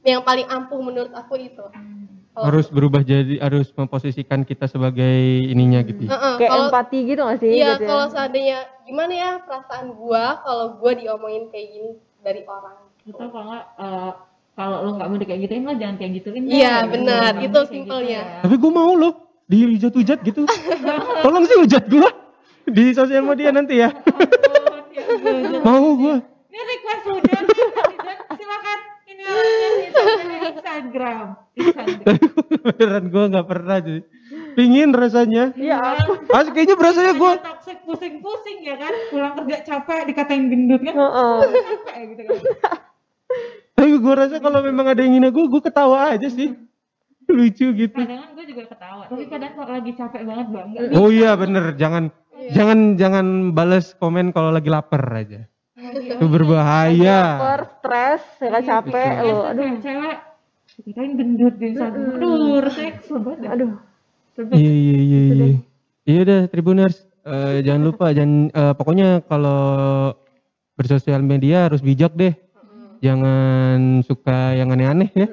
[SPEAKER 4] yang paling ampuh menurut aku itu Kalau-
[SPEAKER 2] Harus berubah jadi harus memposisikan kita sebagai ininya gitu. ya.
[SPEAKER 4] Heeh,
[SPEAKER 1] Kayak
[SPEAKER 4] kalau
[SPEAKER 1] empati gitu gak sih?
[SPEAKER 4] iya
[SPEAKER 1] gitu ya?
[SPEAKER 4] kalau seandainya gimana ya perasaan gua kalau gua diomongin kayak gini dari orang
[SPEAKER 3] Atau kalau nggak, eh, kalau lo nggak mau di kayak gituin lo jangan kayak gituin.
[SPEAKER 4] Iya,
[SPEAKER 3] Gitu.
[SPEAKER 4] benar. Itu
[SPEAKER 3] gitu
[SPEAKER 4] simpelnya.
[SPEAKER 3] ya.
[SPEAKER 2] Tapi gue mau loh dihujat-hujat gitu. [LAUGHS] Tolong sih hujat gue di sosial media nanti ya. [LAUGHS]
[SPEAKER 3] Ya
[SPEAKER 2] mau gue.
[SPEAKER 3] Ini request udah Instagram. Instagram.
[SPEAKER 2] Beneran gue nggak pernah jadi. Pingin rasanya.
[SPEAKER 1] Iya, aku.
[SPEAKER 2] Ah, kayaknya berasanya gue.
[SPEAKER 3] Toxic pusing-pusing ya kan, pulang kerja capek dikatain gendut kan,
[SPEAKER 1] Heeh.
[SPEAKER 3] kayak gitu kan.
[SPEAKER 2] Tapi gue rasa kalau memang ada yang ngina gue, gue ketawa aja sih. Lucu gitu.
[SPEAKER 3] Kadang gue juga ketawa, tapi kadang kalau lagi capek banget bang, nggak
[SPEAKER 2] Oh iya bener, jangan jangan jangan balas komen kalau lagi lapar aja. Itu berbahaya.
[SPEAKER 1] Lapar, stres, ya kan capek
[SPEAKER 3] bisa.
[SPEAKER 1] lo.
[SPEAKER 3] Aduh, cewek dikatain gendut di Instagram. Aduh, kesel banget. dah.
[SPEAKER 1] aduh.
[SPEAKER 2] Iya iya iya iya. Iya udah Tribuners, Eh, jangan lupa jangan eh, pokoknya kalau bersosial media harus bijak deh. Jangan suka yang aneh-aneh ya.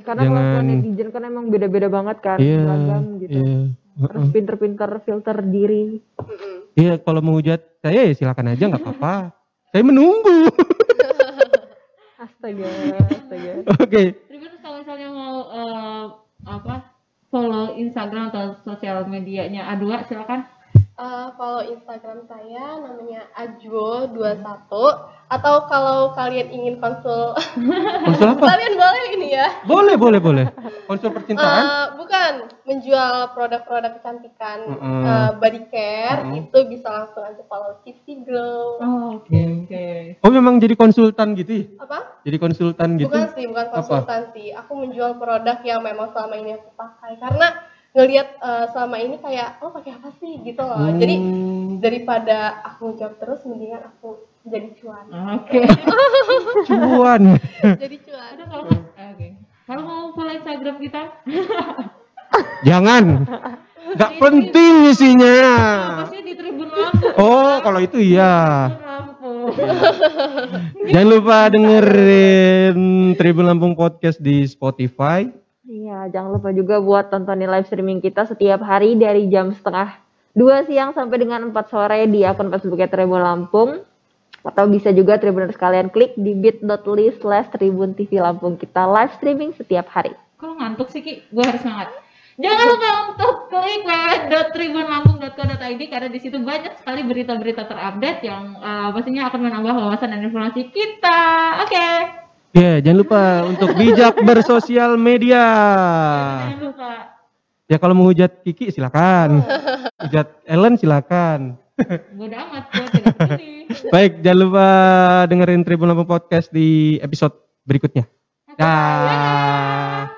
[SPEAKER 1] Karena kalau
[SPEAKER 2] Jangan-
[SPEAKER 1] netizen kan emang beda-beda banget kan,
[SPEAKER 2] Iya.
[SPEAKER 1] beragam gitu.
[SPEAKER 2] Iya.
[SPEAKER 1] Harus pinter-pinter filter diri.
[SPEAKER 2] Iya kalau mau hujat saya ya silakan aja nggak apa-apa. Saya menunggu. [LAUGHS]
[SPEAKER 1] Astaga, astaga.
[SPEAKER 2] Oke.
[SPEAKER 3] Tribuners kalau misalnya mau eh, apa follow Instagram atau sosial medianya A2 silakan.
[SPEAKER 4] Eh, follow Instagram saya namanya Ajo21 atau kalau kalian ingin konsul
[SPEAKER 2] Konsul apa? [LAUGHS]
[SPEAKER 4] kalian boleh ini ya
[SPEAKER 2] Boleh boleh boleh. Konsul percintaan.
[SPEAKER 4] Eh, bukan menjual produk-produk kecantikan
[SPEAKER 2] Mm-mm.
[SPEAKER 4] eh, body care
[SPEAKER 2] Mm-mm.
[SPEAKER 4] itu bisa langsung aja follow Kissy Glow
[SPEAKER 3] Oh, oke oke.
[SPEAKER 2] Oh memang jadi konsultan gitu? ya?
[SPEAKER 4] apa
[SPEAKER 2] Jadi konsultan gitu?
[SPEAKER 4] bukan sih bukan
[SPEAKER 2] Apa?
[SPEAKER 4] konsultansi aku menjual produk yang memang selama ini aku pakai karena ngelihat eh, selama ini kayak oh pakai apa sih gitu loh jadi
[SPEAKER 2] Hmm,
[SPEAKER 4] daripada aku jawab terus mendingan aku jadi cuan
[SPEAKER 3] Oke. [LAUGHS]
[SPEAKER 2] cuan. [LAUGHS]
[SPEAKER 4] jadi cuan
[SPEAKER 3] Ada kalau oke. Kalau mau follow Instagram kita, [LAUGHS]
[SPEAKER 2] Jangan. Gak penting isinya.
[SPEAKER 3] apa sih di Tribun Lampung?
[SPEAKER 2] Oh kalau itu iya. Jangan lupa dengerin Tribun Lampung Podcast di Spotify.
[SPEAKER 1] Iya, jangan lupa juga buat tontonin live streaming kita setiap hari dari jam setengah dua siang sampai dengan 4 sore di akun Facebooknya Tribun Lampung. Atau bisa juga Tribuners kalian klik di bit.ly slash Tribun TV Lampung. Kita live streaming setiap hari.
[SPEAKER 3] Kalau ngantuk sih Ki, gue harus semangat. Jangan lupa untuk klik www.tribunlampung.co.id karena di situ banyak sekali berita-berita terupdate yang eh, pastinya akan menambah wawasan dan informasi kita. Oke.
[SPEAKER 2] Ya jangan lupa untuk bijak [LAUGHS] bersosial media.
[SPEAKER 3] Jangan lupa.
[SPEAKER 2] Ya kalau mau hujat Kiki silakan. Hujat Ellen silakan.
[SPEAKER 3] Bodo amat, gue tidak peduli.
[SPEAKER 2] Baik, jangan lupa dengerin Tribun Lampung Podcast di episode berikutnya. Dah.